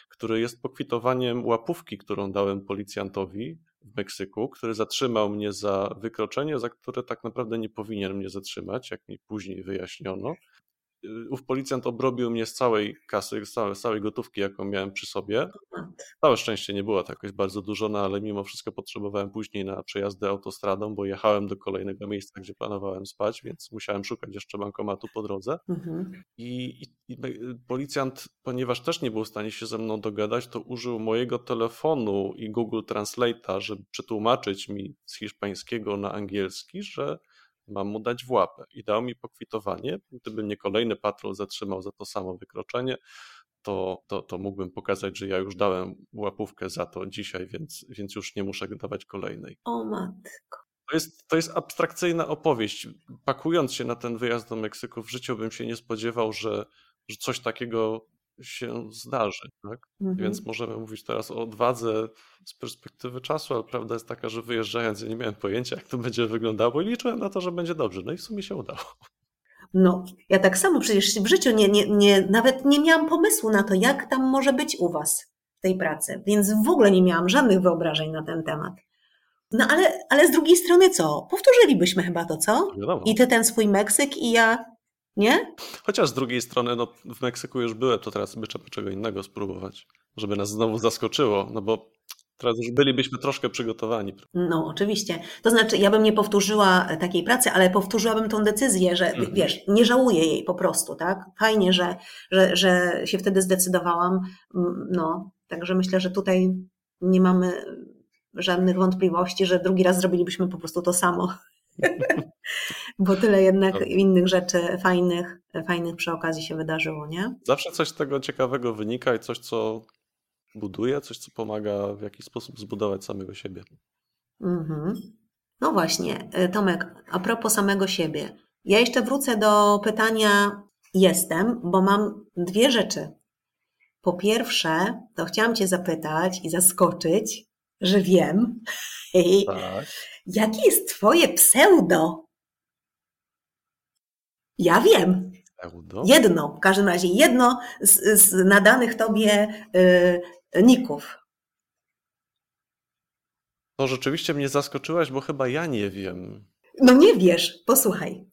który jest pokwitowaniem łapówki, którą dałem policjantowi w Meksyku, który zatrzymał mnie za wykroczenie, za które tak naprawdę nie powinien mnie zatrzymać, jak mi później wyjaśniono. Ów policjant obrobił mnie z całej kasy, z całej, z całej gotówki, jaką miałem przy sobie. Całe szczęście nie było to jakoś bardzo dużo, no ale mimo wszystko potrzebowałem później na przejazdy autostradą, bo jechałem do kolejnego miejsca, gdzie planowałem spać, więc musiałem szukać jeszcze bankomatu po drodze. Mhm. I, i, I, policjant, ponieważ też nie był w stanie się ze mną dogadać, to użył mojego telefonu i Google Translate'a, żeby przetłumaczyć mi z hiszpańskiego na angielski, że mam mu dać w łapę. I dał mi pokwitowanie. Gdyby mnie kolejny patrol zatrzymał za to samo wykroczenie, to, to, to mógłbym pokazać, że ja już dałem łapówkę za to dzisiaj, więc, więc już nie muszę dawać kolejnej. O matko. To jest, to jest abstrakcyjna opowieść. Pakując się na ten wyjazd do Meksyku, w życiu bym się nie spodziewał, że, że coś takiego się zdarzy. Tak? Mhm. Więc możemy mówić teraz o odwadze z perspektywy czasu, ale prawda jest taka, że wyjeżdżając ja nie miałem pojęcia, jak to będzie wyglądało i liczyłem na to, że będzie dobrze. No i w sumie się udało. No, ja tak samo przecież w życiu nie, nie, nie, nawet nie miałam pomysłu na to, jak tam może być u Was w tej pracy, więc w ogóle nie miałam żadnych wyobrażeń na ten temat. No ale, ale z drugiej strony co? Powtórzylibyśmy chyba to, co? Wiadomo. I ty ten swój Meksyk i ja nie? Chociaż z drugiej strony, no, w Meksyku już byłem, to teraz by trzeba czego innego spróbować, żeby nas znowu zaskoczyło, no bo teraz już bylibyśmy troszkę przygotowani. No, oczywiście. To znaczy, ja bym nie powtórzyła takiej pracy, ale powtórzyłabym tą decyzję, że mhm. wiesz, nie żałuję jej po prostu, tak? Fajnie, że, że, że się wtedy zdecydowałam. No, także myślę, że tutaj nie mamy żadnych wątpliwości, że drugi raz zrobilibyśmy po prostu to samo. Bo tyle jednak no. innych rzeczy fajnych, fajnych przy okazji się wydarzyło, nie? Zawsze coś z tego ciekawego wynika i coś, co buduje, coś, co pomaga w jakiś sposób zbudować samego siebie. Mhm. No właśnie, e, Tomek, a propos samego siebie. Ja jeszcze wrócę do pytania jestem, bo mam dwie rzeczy. Po pierwsze, to chciałam Cię zapytać i zaskoczyć, że wiem, *laughs* tak. jakie jest Twoje pseudo? Ja wiem. Pseudo? Jedno, w każdym razie jedno z, z nadanych Tobie y, ników. To rzeczywiście mnie zaskoczyłaś, bo chyba ja nie wiem. No nie wiesz, posłuchaj.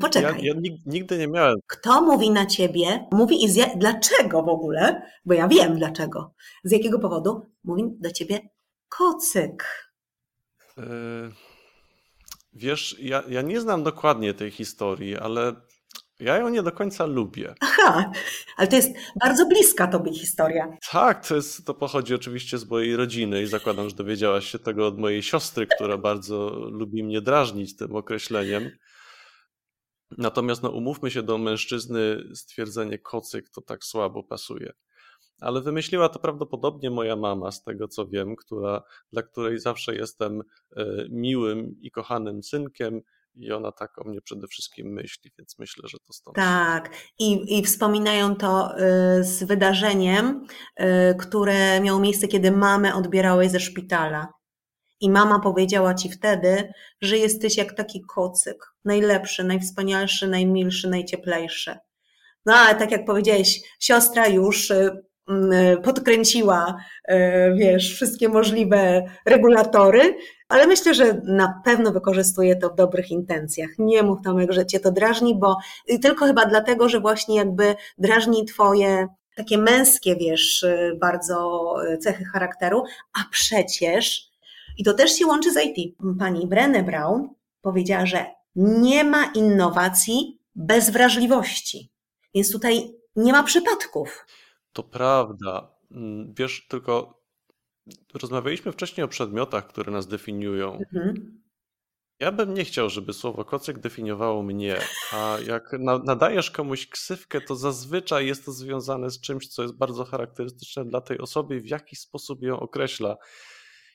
Poczekaj. Ja, ja nigdy nie miałem. Kto mówi na ciebie? Mówi i dlaczego w ogóle? Bo ja wiem dlaczego. Z jakiego powodu? Mówi do ciebie kocyk. Yy, wiesz, ja, ja nie znam dokładnie tej historii, ale Ja ją nie do końca lubię. Aha, ale to jest bardzo bliska tobie historia. Tak, to, jest, to pochodzi oczywiście z mojej rodziny i zakładam, że dowiedziałaś się tego od mojej siostry, która bardzo lubi mnie drażnić tym określeniem. Natomiast no, umówmy się do mężczyzny, stwierdzenie kocyk to tak słabo pasuje. Ale wymyśliła to prawdopodobnie moja mama, z tego co wiem, która, dla której zawsze jestem e, miłym i kochanym synkiem, i ona tak o mnie przede wszystkim myśli, więc myślę, że to stąd. Tak, i, i wspominają to y, z wydarzeniem, y, które miało miejsce, kiedy mamę odbierałeś ze szpitala. I mama powiedziała ci wtedy, że jesteś jak taki kocyk, najlepszy, najwspanialszy, najmilszy, najcieplejszy. No ale tak jak powiedziałeś, siostra już y, podkręciła, wiesz, wszystkie możliwe regulatory ale myślę, że na pewno wykorzystuje to w dobrych intencjach. Nie mów Tomek, że cię to drażni, bo tylko chyba dlatego, że właśnie jakby drażni twoje takie męskie, wiesz, bardzo cechy charakteru, a przecież, i to też się łączy z IT, pani Brené Brown powiedziała, że nie ma innowacji bez wrażliwości. Więc tutaj nie ma przypadków. To prawda. Mm, wiesz, tylko Rozmawialiśmy wcześniej o przedmiotach, które nas definiują. Mhm. Ja bym nie chciał, żeby słowo kocyk definiowało mnie, a jak nadajesz komuś ksywkę, to zazwyczaj jest to związane z czymś, co jest bardzo charakterystyczne dla tej osoby, w jaki sposób ją określa.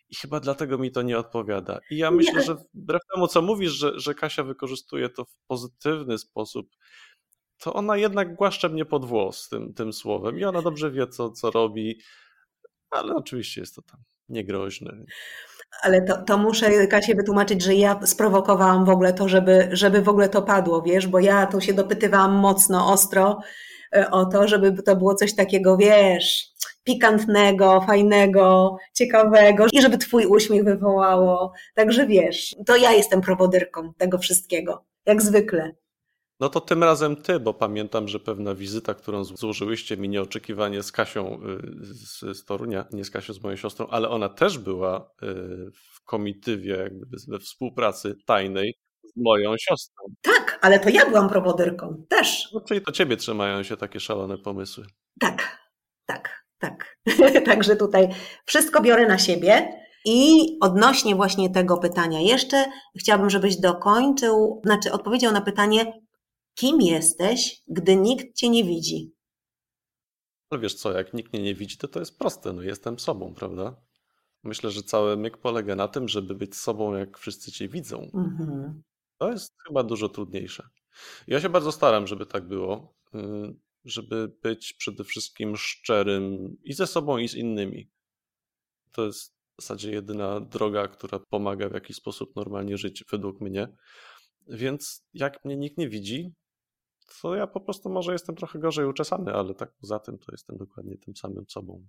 I chyba dlatego mi to nie odpowiada. I ja myślę, że wbrew temu, co mówisz, że, że Kasia wykorzystuje to w pozytywny sposób, to ona jednak głaszcze mnie pod włos tym, tym słowem i ona dobrze wie, co, co robi ale oczywiście jest to tam niegroźne. Ale to, to muszę Kasie wytłumaczyć, że ja sprowokowałam w ogóle to, żeby, żeby w ogóle to padło, wiesz, bo ja tu się dopytywałam mocno, ostro e, o to, żeby to było coś takiego, wiesz, pikantnego, fajnego, ciekawego i żeby twój uśmiech wywołało. Także wiesz, to ja jestem prowodyrką tego wszystkiego, jak zwykle. No to tym razem ty, bo pamiętam, że pewna wizyta, którą złożyłyście mi nieoczekiwanie z Kasią y, z Torunia, nie z Kasią, z moją siostrą, ale ona też była y, w komitywie, jakby we współpracy tajnej z moją siostrą. Tak, ale to ja byłam prowodyrką, też. No, czyli to ciebie trzymają się takie szalone pomysły. Tak, tak, tak. *laughs* Także tutaj wszystko biorę na siebie. I odnośnie właśnie tego pytania jeszcze chciałabym, żebyś dokończył, znaczy odpowiedział na pytanie, Kim jesteś, gdy nikt cię nie widzi? No wiesz co, jak nikt mnie nie widzi, to to jest proste. No jestem sobą, prawda? Myślę, że cały myk polega na tym, żeby być sobą, jak wszyscy cię widzą. Mhm. To jest chyba dużo trudniejsze. Ja się bardzo staram, żeby tak było, y, żeby być przede wszystkim szczerym i ze sobą, i z innymi. To jest w zasadzie jedyna droga, która pomaga w jakiś sposób normalnie żyć, według mnie. Więc jak mnie nikt nie widzi, to ja po prostu może jestem trochę gorzej uczesany, ale tak poza tym to jestem dokładnie tym samym sobą.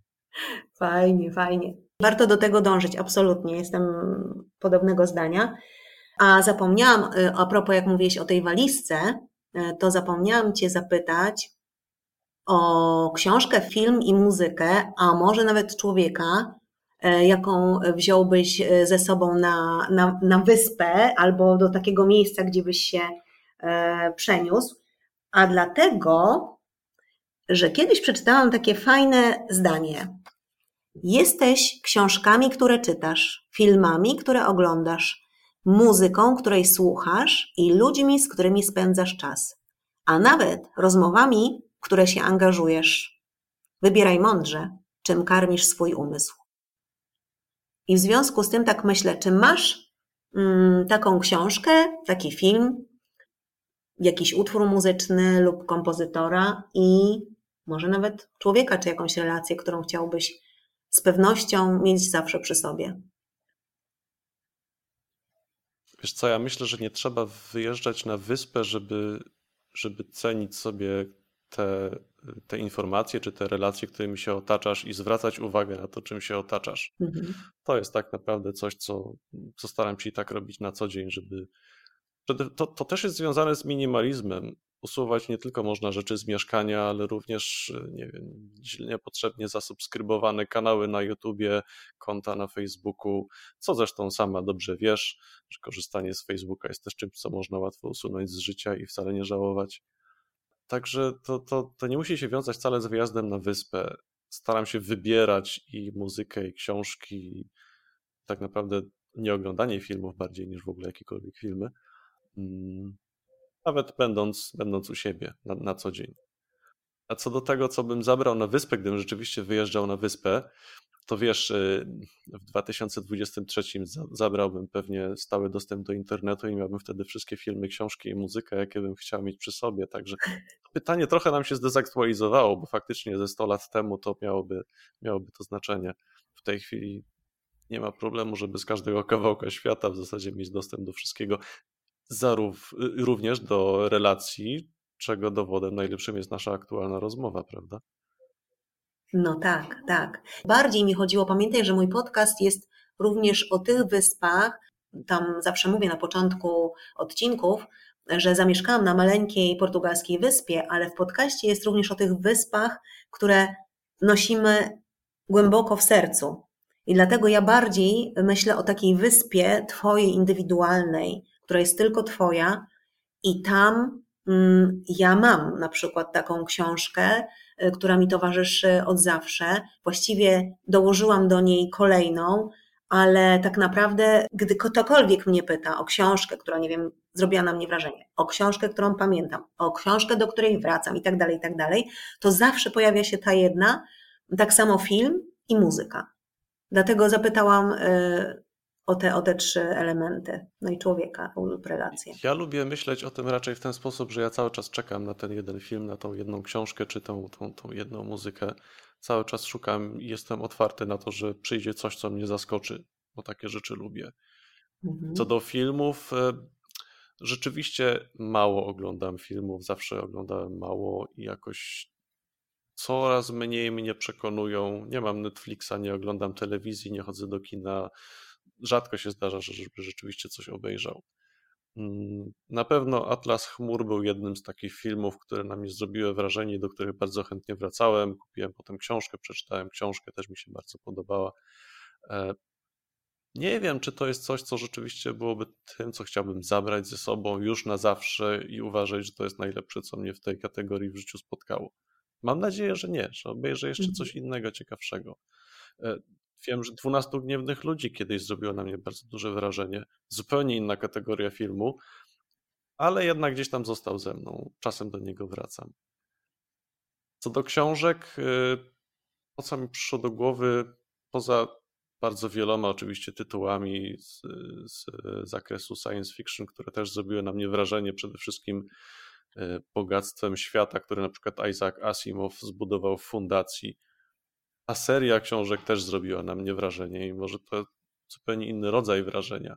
Fajnie, fajnie. Warto do tego dążyć, absolutnie. Jestem podobnego zdania. A zapomniałam, y, a propos, jak mówiłeś o tej walizce, y, to zapomniałam Cię zapytać o książkę, film i muzykę, a może nawet człowieka, y, jaką wziąłbyś ze sobą na, na, na wyspę albo do takiego miejsca, gdzie byś się przeniósł a dlatego, że kiedyś przeczytałam takie fajne zdanie. Jesteś książkami, które czytasz, filmami, które oglądasz, muzyką, której słuchasz i ludźmi, z którymi spędzasz czas, a nawet rozmowami, w które się angażujesz. Wybieraj mądrze, czym karmisz swój umysł. I w związku z tym tak myślę, czy masz mm, taką książkę, taki film, jakiś utwór muzyczny lub kompozytora i może nawet człowieka, czy jakąś relację, którą chciałbyś z pewnością mieć zawsze przy sobie. Wiesz co, ja myślę, że nie trzeba wyjeżdżać na wyspę, żeby, żeby cenić sobie te, te informacje czy te relacje, którymi się otaczasz i zwracać uwagę na to, czym się otaczasz. Mhm. To jest tak naprawdę coś, co, co staram się i tak robić na co dzień, żeby, to, to też jest związane z minimalizmem. Usuwać nie tylko można rzeczy z mieszkania, ale również, nie wiem, niepotrzebnie zasubskrybowane kanały na YouTubie, konta na Facebooku, co zresztą sama dobrze wiesz, że korzystanie z Facebooka jest też czymś, co można łatwo usunąć z życia i wcale nie żałować. Także to, to, to nie musi się wiązać wcale z wyjazdem na wyspę. Staram się wybierać i muzykę, i książki, tak naprawdę nie oglądanie filmów bardziej niż w ogóle jakiekolwiek filmy. Mm, nawet będąc, będąc u siebie na, na co dzień. A co do tego, co bym zabrał na wyspę, gdybym rzeczywiście wyjeżdżał na wyspę, to wiesz, y, w 2023 zabrałbym pewnie stały dostęp do internetu i miałbym wtedy wszystkie filmy, książki i muzykę, jakie bym chciał mieć przy sobie. Także pytanie trochę nam się zdezaktualizowało, bo faktycznie ze 100 lat temu to miałoby, miałoby to znaczenie. W tej chwili nie ma problemu, żeby z każdego kawałka świata w zasadzie mieć dostęp do wszystkiego, zarów, y, również do relacji, czego dowodem najlepszym jest nasza aktualna rozmowa, prawda? No tak, tak. Bardziej mi chodziło, pamiętaj, że mój podcast jest również o tych wyspach, tam zawsze mówię na początku odcinków, że zamieszkałam na maleńkiej portugalskiej wyspie, ale w podcaście jest również o tych wyspach, które nosimy głęboko w sercu. I dlatego ja bardziej myślę o takiej wyspie twojej indywidualnej, która jest tylko twoja i tam mm, ja mam na przykład taką książkę, y, która mi towarzyszy od zawsze. Właściwie dołożyłam do niej kolejną, ale tak naprawdę, gdy ktokolwiek mnie pyta o książkę, która, nie wiem, zrobiła na mnie wrażenie, o książkę, którą pamiętam, o książkę, do której wracam i tak dalej, i tak dalej, to zawsze pojawia się ta jedna, tak samo film i muzyka. Dlatego zapytałam y, o te, o te trzy elementy, no i człowieka lub relacje. Ja lubię myśleć o tym raczej w ten sposób, że ja cały czas czekam na ten jeden film, na tą jedną książkę, czy tą, tą, tą jedną muzykę. Cały czas szukam i jestem otwarty na to, że przyjdzie coś, co mnie zaskoczy, bo takie rzeczy lubię. Mhm. Co do filmów, e, rzeczywiście mało oglądam filmów, zawsze oglądałem mało i jakoś coraz mniej mnie przekonują. Nie mam Netflixa, nie oglądam telewizji, nie chodzę do kina. Rzadko się zdarza, żeby rzeczywiście coś obejrzał. Mm, na pewno Atlas Chmur był jednym z takich filmów, które na mnie zrobiły wrażenie do których bardzo chętnie wracałem. Kupiłem potem książkę, przeczytałem książkę, też mi się bardzo podobała. E, nie wiem, czy to jest coś, co rzeczywiście byłoby tym, co chciałbym zabrać ze sobą już na zawsze i uważać, że to jest najlepsze, co mnie w tej kategorii w życiu spotkało. Mam nadzieję, że nie, że obejrzę jeszcze mhm. coś innego ciekawszego. Wiem, że 12 Gniewnych Ludzi kiedyś zrobiło na mnie bardzo duże wrażenie. Zupełnie inna kategoria filmu, ale jednak gdzieś tam został ze mną. Czasem do niego wracam. Co do książek, e, to co mi przyszło do głowy, poza bardzo wieloma oczywiście tytułami z, z zakresu science fiction, które też zrobiły na mnie wrażenie, przede wszystkim E, bogactwem świata, który na przykład Isaac Asimov zbudował w fundacji. A seria książek też zrobiła na mnie wrażenie i może to zupełnie inny rodzaj wrażenia.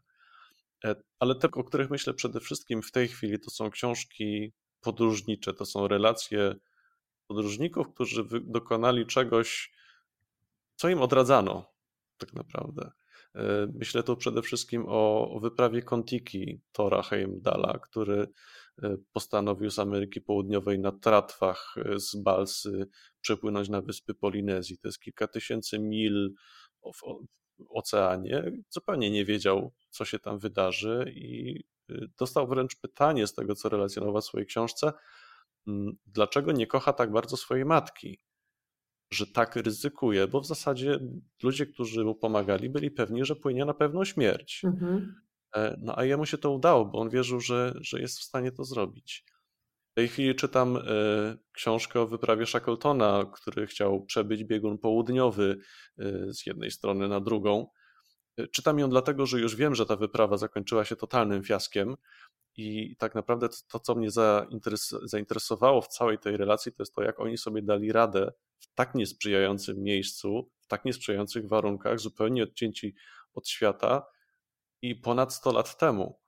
E, ale te, o których myślę przede wszystkim w tej chwili, to są książki podróżnicze, to są relacje podróżników, którzy dokonali czegoś, co im odradzano, tak naprawdę. E, myślę tu przede wszystkim o, wyprawie Kontiki Tora Heimdala, który E, postanowił z Ameryki Południowej na tratwach z Balsy przepłynąć na wyspy Polinezji. To jest kilka tysięcy mil w oceanie. Zupełnie nie wiedział, co się tam wydarzy i e, dostał wręcz pytanie z tego, co relacjonował w swojej książce, dlaczego nie kocha tak bardzo swojej matki, że tak ryzykuje, bo w zasadzie ludzie, którzy mu pomagali, byli pewni, że płynie na pewną śmierć. Mhm. E, no a jemu się to udało, bo on wierzył, że, że jest w stanie to zrobić. W tej chwili czytam e, książkę o wyprawie Shackletona, który chciał przebyć biegun południowy e, z jednej strony na drugą. Czytam ją dlatego, że już wiem, że ta wyprawa zakończyła się totalnym fiaskiem i tak naprawdę to, to co mnie zainteresowało w całej tej relacji, to jest to, jak oni sobie dali radę w tak niesprzyjającym miejscu, w tak niesprzyjających warunkach, zupełnie odcięci od świata, i ponad 100 lat temu.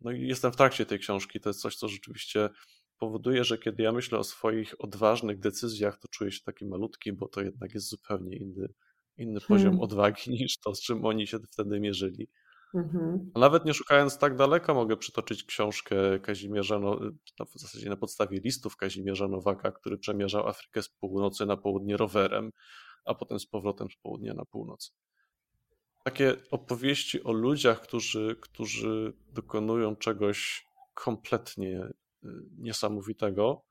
No i jestem w trakcie tej książki. To jest coś, co rzeczywiście powoduje, że kiedy ja myślę o swoich odważnych decyzjach, to czuję się taki malutki, bo to jednak jest zupełnie inny, inny hmm. poziom odwagi *laughs* niż to, z czym oni się wtedy mierzyli. Mhm. Nawet nie szukając tak daleko, mogę przytoczyć książkę Kazimierza, no, w zasadzie na podstawie listów Kazimierza Nowaka, który przemierzał Afrykę z północy na południe rowerem, a potem z powrotem z południa na północ takie opowieści o ludziach, którzy, którzy dokonują czegoś kompletnie niesamowitego.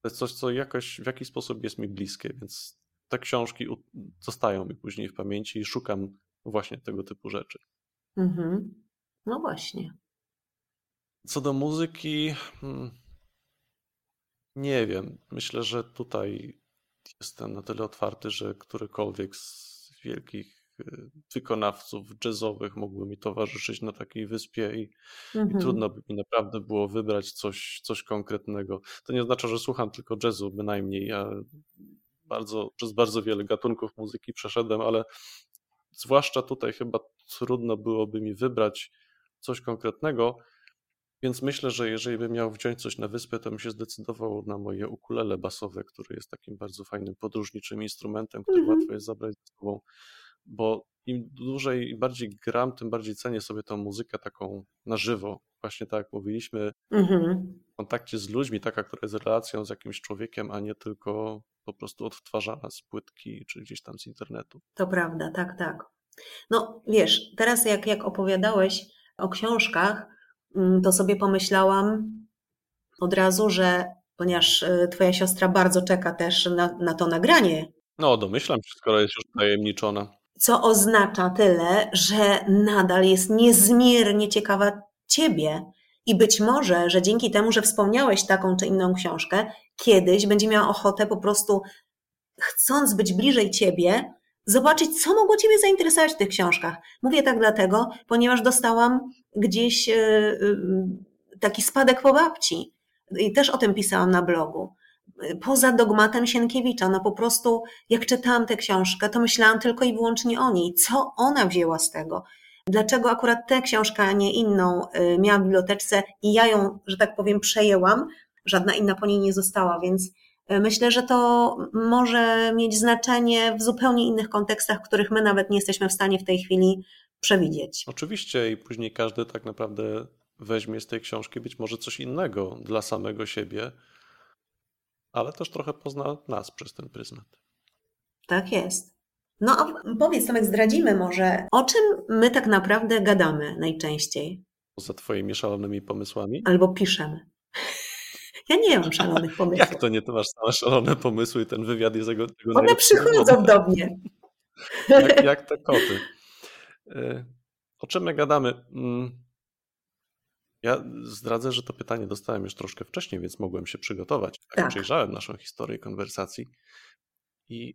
To jest coś, co jakoś w jakiś sposób jest mi bliskie, więc te książki zostają mi później w pamięci i szukam właśnie tego typu rzeczy. Mhm. No właśnie. Co do muzyki, hmm, nie wiem. Myślę, że tutaj jestem na tyle otwarty, że którykolwiek z wielkich y, wykonawców jazzowych mógłby mi towarzyszyć na takiej wyspie i, mhm. i trudno by mi naprawdę było wybrać coś, coś konkretnego. To nie oznacza, że słucham tylko jazzu, bynajmniej. Ja bardzo, przez bardzo wiele gatunków muzyki przeszedłem, ale zwłaszcza tutaj chyba trudno byłoby mi wybrać coś konkretnego. Więc myślę, że jeżeli bym miał wziąć coś na wyspę, to bym się zdecydował na moje ukulele basowe, które jest takim bardzo fajnym podróżniczym instrumentem, który mm -hmm. łatwo jest zabrać ze sobą, bo im dłużej i bardziej gram, tym bardziej cenię sobie tą muzykę taką na żywo. Właśnie tak jak mówiliśmy, -hmm. w kontakcie z ludźmi, taka, która jest relacją z jakimś człowiekiem, a nie tylko po prostu odtwarzana z płytki czy gdzieś tam z internetu. To prawda, tak, tak. No wiesz, teraz jak, jak opowiadałeś o książkach, Mm, to sobie pomyślałam od razu, że ponieważ y, twoja siostra bardzo czeka też na, na to nagranie. No, domyślam się, skoro jest już tajemniczona. Co oznacza tyle, że nadal jest niezmiernie ciekawa ciebie. I być może, że dzięki temu, że wspomniałeś taką czy inną książkę, kiedyś będzie miała ochotę po prostu, chcąc być bliżej ciebie, zobaczyć, co mogło Ciebie zainteresować w tych książkach. Mówię tak dlatego, ponieważ dostałam gdzieś e, e, taki spadek po babci i też o tym pisałam na blogu. Poza dogmatem Sienkiewicza, no po prostu jak czytałam tę książkę, to myślałam tylko i wyłącznie o niej. Co ona wzięła z tego? Dlaczego akurat tę książkę, a nie inną e, miała w biblioteczce i ja ją, że tak powiem, przejęłam, żadna inna po niej nie została, więc Myślę, że to może mieć znaczenie w zupełnie innych kontekstach, których my nawet nie jesteśmy w stanie w tej chwili przewidzieć. Oczywiście i później każdy tak naprawdę weźmie z tej książki być może coś innego dla samego siebie, ale też trochę pozna nas przez ten pryzmat. Tak jest. No a powiedz Tomek, zdradzimy może, o czym my tak naprawdę gadamy najczęściej? Poza twoimi szalonymi pomysłami? Albo piszemy. Ja nie mam szalonych *laughs* pomysłów. Jak to nie? To masz same szalone pomysły i ten wywiad jest tego, tego One przychodzą do mnie. *laughs* Jak, jak te *laughs* koty. E, o czym my gadamy? Ja zdradzę, że to pytanie dostałem już troszkę wcześniej, więc mogłem się przygotować. Jak tak. przejrzałem naszą historię konwersacji i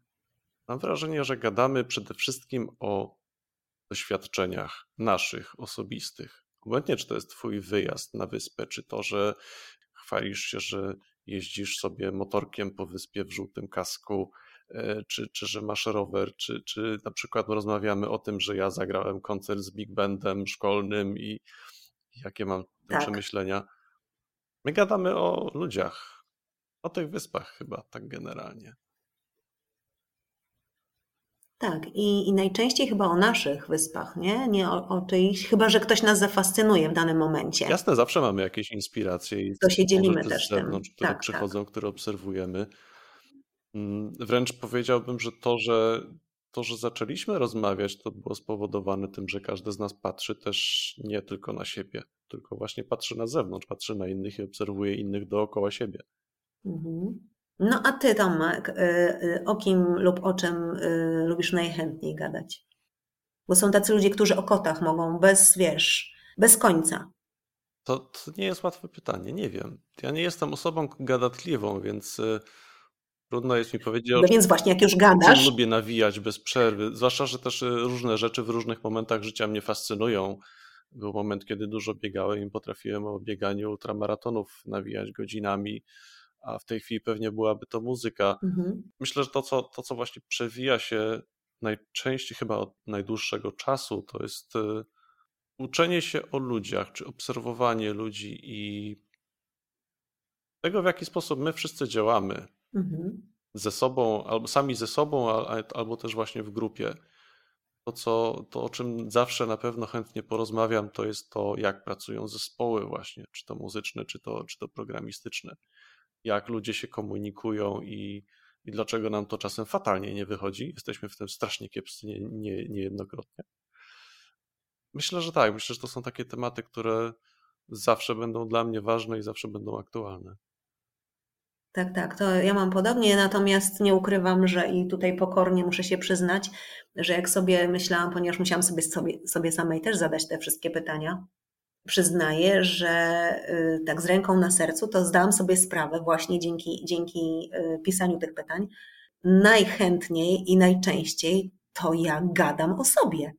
mam wrażenie, że gadamy przede wszystkim o doświadczeniach naszych, osobistych. Obojętnie, czy to jest Twój wyjazd na wyspę, czy to, że chwalisz się, że jeździsz sobie motorkiem po wyspie w żółtym kasku, e, czy, czy że masz rower, czy, czy na przykład rozmawiamy o tym, że ja zagrałem koncert z big bandem szkolnym i jakie mam tak. przemyślenia. My gadamy o ludziach, o tych wyspach chyba tak generalnie. Tak, i, i najczęściej chyba o naszych wyspach, nie? Nie o, o czyichś, chyba że ktoś nas zafascynuje w danym momencie. Jasne, zawsze mamy jakieś inspiracje i to się dzielimy też z zewnątrz, tym. które tak, przychodzą, tak. które obserwujemy. Mm, wręcz powiedziałbym, że to, że to, że zaczęliśmy rozmawiać, to było spowodowane tym, że każdy z nas patrzy też nie tylko na siebie, tylko właśnie patrzy na zewnątrz, patrzy na innych i obserwuje innych dookoła siebie. Mhm. No a ty, Tomek, y, y, o kim lub o czym y, lubisz najchętniej gadać? Bo są tacy ludzie, którzy o kotach mogą bez, wiesz, bez końca. To, to nie jest łatwe pytanie, nie wiem. Ja nie jestem osobą gadatliwą, więc trudno jest mi powiedzieć. No więc właśnie, jak już gadasz. Lubię nawijać bez przerwy, zwłaszcza, że też różne rzeczy w różnych momentach życia mnie fascynują. Był moment, kiedy dużo biegałem i potrafiłem o bieganiu ultramaratonów nawijać godzinami a w tej chwili pewnie byłaby to muzyka. Mhm. Myślę, że to co, to, co właśnie przewija się najczęściej chyba od najdłuższego czasu, to jest e, uczenie się o ludziach, czy obserwowanie ludzi i tego, w jaki sposób my wszyscy działamy mhm. ze sobą, albo sami ze sobą, albo też właśnie w grupie. To, co, to, o czym zawsze na pewno chętnie porozmawiam, to jest to, jak pracują zespoły właśnie, czy to muzyczne, czy to, czy to programistyczne jak ludzie się komunikują i, i dlaczego nam to czasem fatalnie nie wychodzi. Jesteśmy w tym strasznie kiepscy nie, nie, niejednokrotnie. Myślę, że tak. Myślę, że to są takie tematy, które zawsze będą dla mnie ważne i zawsze będą aktualne. Tak, tak, to ja mam podobnie, natomiast nie ukrywam, że i tutaj pokornie muszę się przyznać, że jak sobie myślałam, ponieważ musiałam sobie, sobie, sobie samej też zadać te wszystkie pytania, przyznaję, że y, tak z ręką na sercu to zdałam sobie sprawę właśnie dzięki, dzięki y, pisaniu tych pytań. Najchętniej i najczęściej to ja gadam o sobie.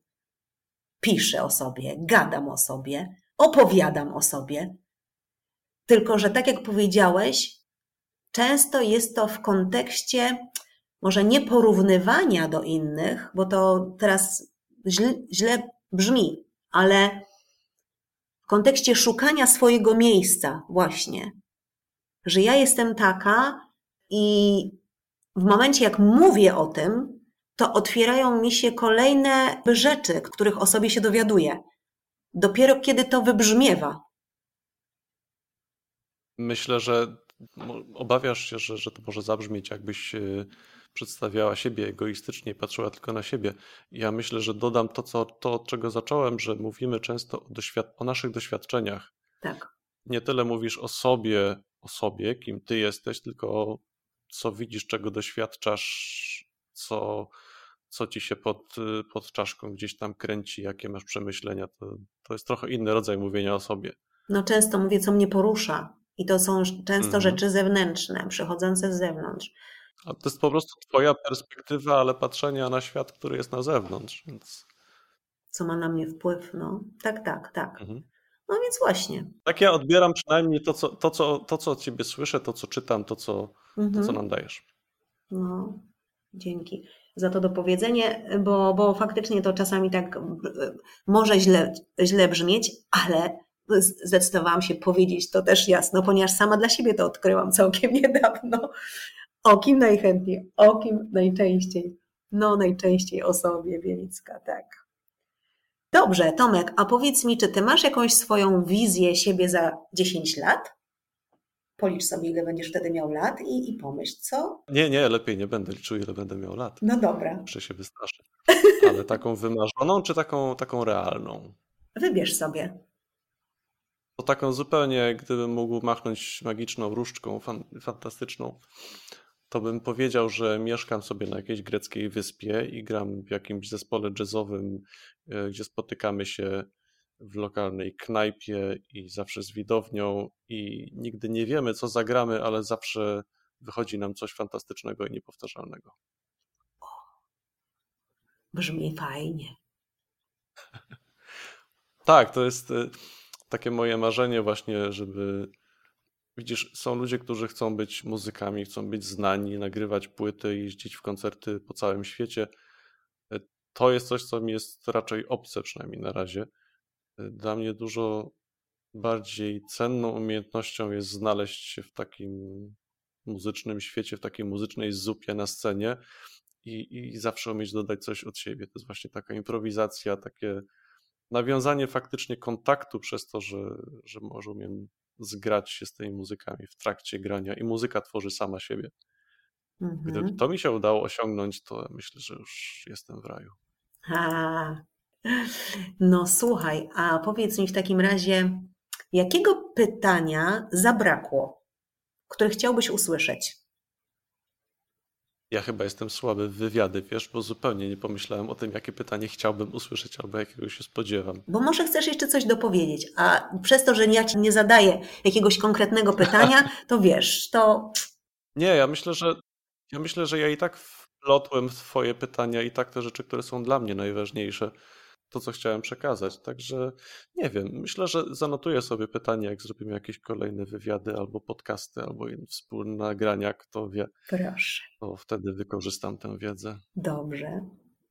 Piszę o sobie, gadam o sobie, opowiadam o sobie. Tylko, że tak jak powiedziałeś, często jest to w kontekście może nie porównywania do innych, bo to teraz źle, źle brzmi, ale w kontekście szukania swojego miejsca, właśnie, że ja jestem taka i w momencie, jak mówię o tym, to otwierają mi się kolejne rzeczy, których o sobie się dowiaduję. Dopiero kiedy to wybrzmiewa. Myślę, że obawiasz się, że, że to może zabrzmieć, jakbyś e, przedstawiała siebie egoistycznie i patrzyła tylko na siebie. Ja myślę, że dodam to, co, to od czego zacząłem, że mówimy często o, doświad- o naszych doświadczeniach. Tak. Nie tyle mówisz o sobie, o sobie, kim ty jesteś, tylko co widzisz, czego doświadczasz, co, co ci się pod, pod czaszką gdzieś tam kręci, jakie masz przemyślenia. To, to jest trochę inny rodzaj mówienia o sobie. No często mówię, co mnie porusza. I to są często mhm. rzeczy zewnętrzne, przychodzące z zewnątrz. A to jest po prostu twoja perspektywa, ale patrzenia na świat, który jest na zewnątrz. Więc... Co ma na mnie wpływ, no. Tak, tak, tak. Mhm. No więc właśnie. Tak ja odbieram przynajmniej to, co, to, co, to, co od ciebie słyszę, to, co czytam, to, co, mhm. to, co mhm. nam dajesz. No, dzięki za to dopowiedzenie, bo, bo faktycznie to czasami tak może źle, źle brzmieć, ale zdecydowałam się powiedzieć to też jasno, ponieważ sama dla siebie to odkryłam całkiem *laughs* niedawno. O kim najchętniej, o kim najczęściej? No, najczęściej o sobie, Wielicka, tak. Dobrze, Tomek, a powiedz mi, czy ty masz jakąś swoją wizję siebie za 10 lat? Policz sobie, ile będziesz wtedy miał lat i, i pomyśl, co? Nie, nie, lepiej nie będę liczył, ile będę miał lat. No dobra. Muszę się wystraszę. Ale taką wymarzoną, czy taką, taką realną? Wybierz sobie. To taką zupełnie, gdybym mógł machnąć magiczną różdżką fan, fantastyczną, to bym powiedział, że mieszkam sobie na jakiejś greckiej wyspie i gram w jakimś zespole jazzowym, e, gdzie spotykamy się w lokalnej knajpie i zawsze z widownią i nigdy nie wiemy, co zagramy, ale zawsze wychodzi nam coś fantastycznego i niepowtarzalnego. Brzmi fajnie. tak, to jest e, takie moje marzenie właśnie, żeby widzisz, są ludzie, którzy chcą być muzykami, chcą być znani, nagrywać płyty, jeździć w koncerty po całym świecie. To jest coś, co mi jest raczej obce, przynajmniej na razie. Dla mnie dużo bardziej cenną umiejętnością jest znaleźć się w takim muzycznym świecie, w takiej muzycznej zupie na scenie i, i zawsze umieć dodać coś od siebie. To jest właśnie taka improwizacja, takie nawiązanie faktycznie kontaktu przez to, że, że może umiem zgrać się z tymi muzykami w trakcie grania i muzyka tworzy sama siebie. Mhm. Gdyby to mi się udało osiągnąć, to myślę, że już jestem w raju. A, no słuchaj, a powiedz mi w takim razie, jakiego pytania zabrakło, które chciałbyś usłyszeć? Ja chyba jestem słaby w wywiady, wiesz, bo zupełnie nie pomyślałem o tym, jakie pytanie chciałbym usłyszeć albo jakiego się spodziewam. Bo może chcesz jeszcze coś dopowiedzieć, a przez to, że ja ci nie zadaję jakiegoś konkretnego pytania, *laughs* to wiesz, to... Nie, ja myślę, że ja myślę, że ja i tak wplotłem w twoje pytania i tak te rzeczy, które są dla mnie najważniejsze to, co chciałem przekazać. Także nie wiem, myślę, że zanotuję sobie pytanie, jak zrobimy jakieś kolejne wywiady albo podcasty, albo wspólne nagrania, kto wie. Proszę. To wtedy wykorzystam tę wiedzę. Dobrze.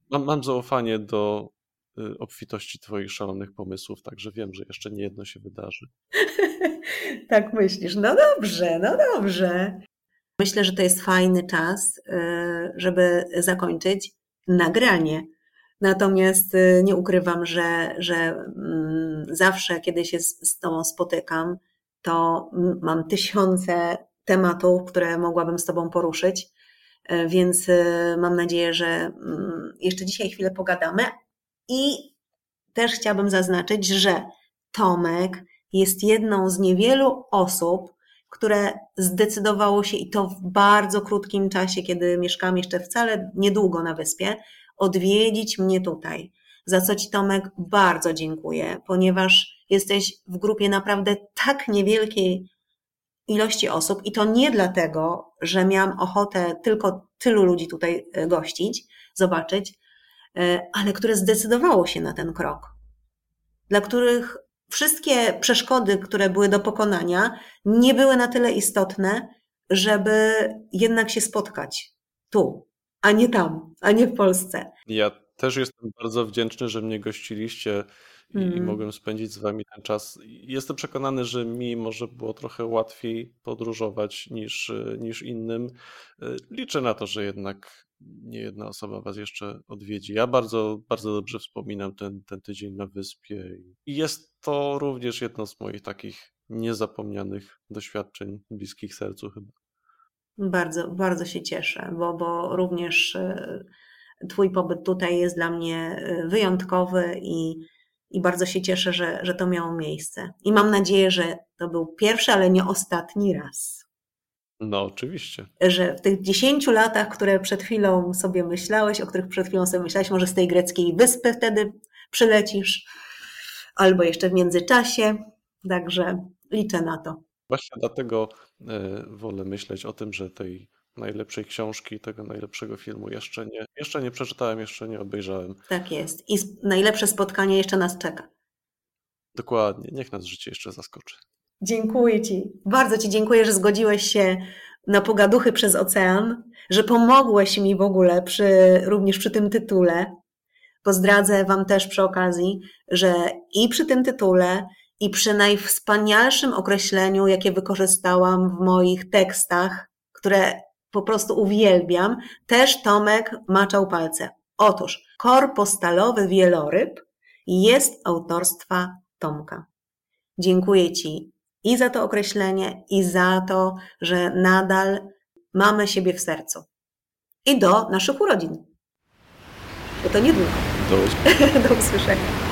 Mam, mam zaufanie do y, obfitości Twoich szalonych pomysłów, także wiem, że jeszcze nie jedno się wydarzy. *laughs* tak myślisz. No dobrze, no dobrze. Myślę, że to jest fajny czas, y, żeby zakończyć nagranie Natomiast y, nie ukrywam, że, że mm, zawsze, kiedy się z Tobą spotykam, to mam tysiące tematów, które mogłabym z Tobą poruszyć. E, więc y, mam nadzieję, że mm, jeszcze dzisiaj chwilę pogadamy. I też chciałabym zaznaczyć, że Tomek jest jedną z niewielu osób, które zdecydowało się i to w bardzo krótkim czasie, kiedy mieszkam jeszcze wcale niedługo na wyspie, odwiedzić mnie tutaj. Za co Ci Tomek bardzo dziękuję, ponieważ jesteś w grupie naprawdę tak niewielkiej ilości osób i to nie dlatego, że miałam ochotę tylko tylu ludzi tutaj e, gościć, zobaczyć, e, ale które zdecydowało się na ten krok, dla których wszystkie przeszkody, które były do pokonania, nie były na tyle istotne, żeby jednak się spotkać tu, a nie tam, a nie w Polsce. Ja też jestem bardzo wdzięczny, że mnie gościliście i, mm. i mogłem spędzić z wami ten czas. Jestem przekonany, że mi może było trochę łatwiej podróżować niż, niż innym. Liczę na to, że jednak nie jedna osoba was jeszcze odwiedzi. Ja bardzo, bardzo dobrze wspominam ten, ten tydzień na wyspie i jest to również jedno z moich takich niezapomnianych doświadczeń bliskich sercu chyba. Bardzo, bardzo się cieszę, bo, bo również e, Twój pobyt tutaj jest dla mnie e, wyjątkowy i, i bardzo się cieszę, że, że to miało miejsce. I mam nadzieję, że to był pierwszy, ale nie ostatni raz. No, oczywiście. Że w tych dziesięciu latach, które przed chwilą sobie myślałeś, o których przed chwilą sobie myślałeś, może z tej greckiej wyspy wtedy przylecisz, albo jeszcze w międzyczasie. Także liczę na to. Właśnie dlatego e, wolę myśleć o tym, że tej najlepszej książki, tego najlepszego filmu jeszcze nie, jeszcze nie przeczytałem, jeszcze nie obejrzałem. Tak jest. I najlepsze spotkanie jeszcze nas czeka. Dokładnie. Niech nas życie jeszcze zaskoczy. Dziękuję Ci. Bardzo Ci dziękuję, że zgodziłeś się na pogaduchy przez ocean, że pomogłeś mi w ogóle przy, również przy tym tytule. Pozdradzę Wam też przy okazji, że i przy tym tytule, i przy najwspanialszym określeniu, jakie wykorzystałam w moich tekstach, które po prostu uwielbiam, też Tomek maczał palce. Otóż korpostalowy wieloryb jest autorstwa Tomka. Dziękuję Ci i za to określenie, i za to, że nadal mamy siebie w sercu. I do naszych urodzin. Bo to niedługo. Do, *laughs* do usłyszenia.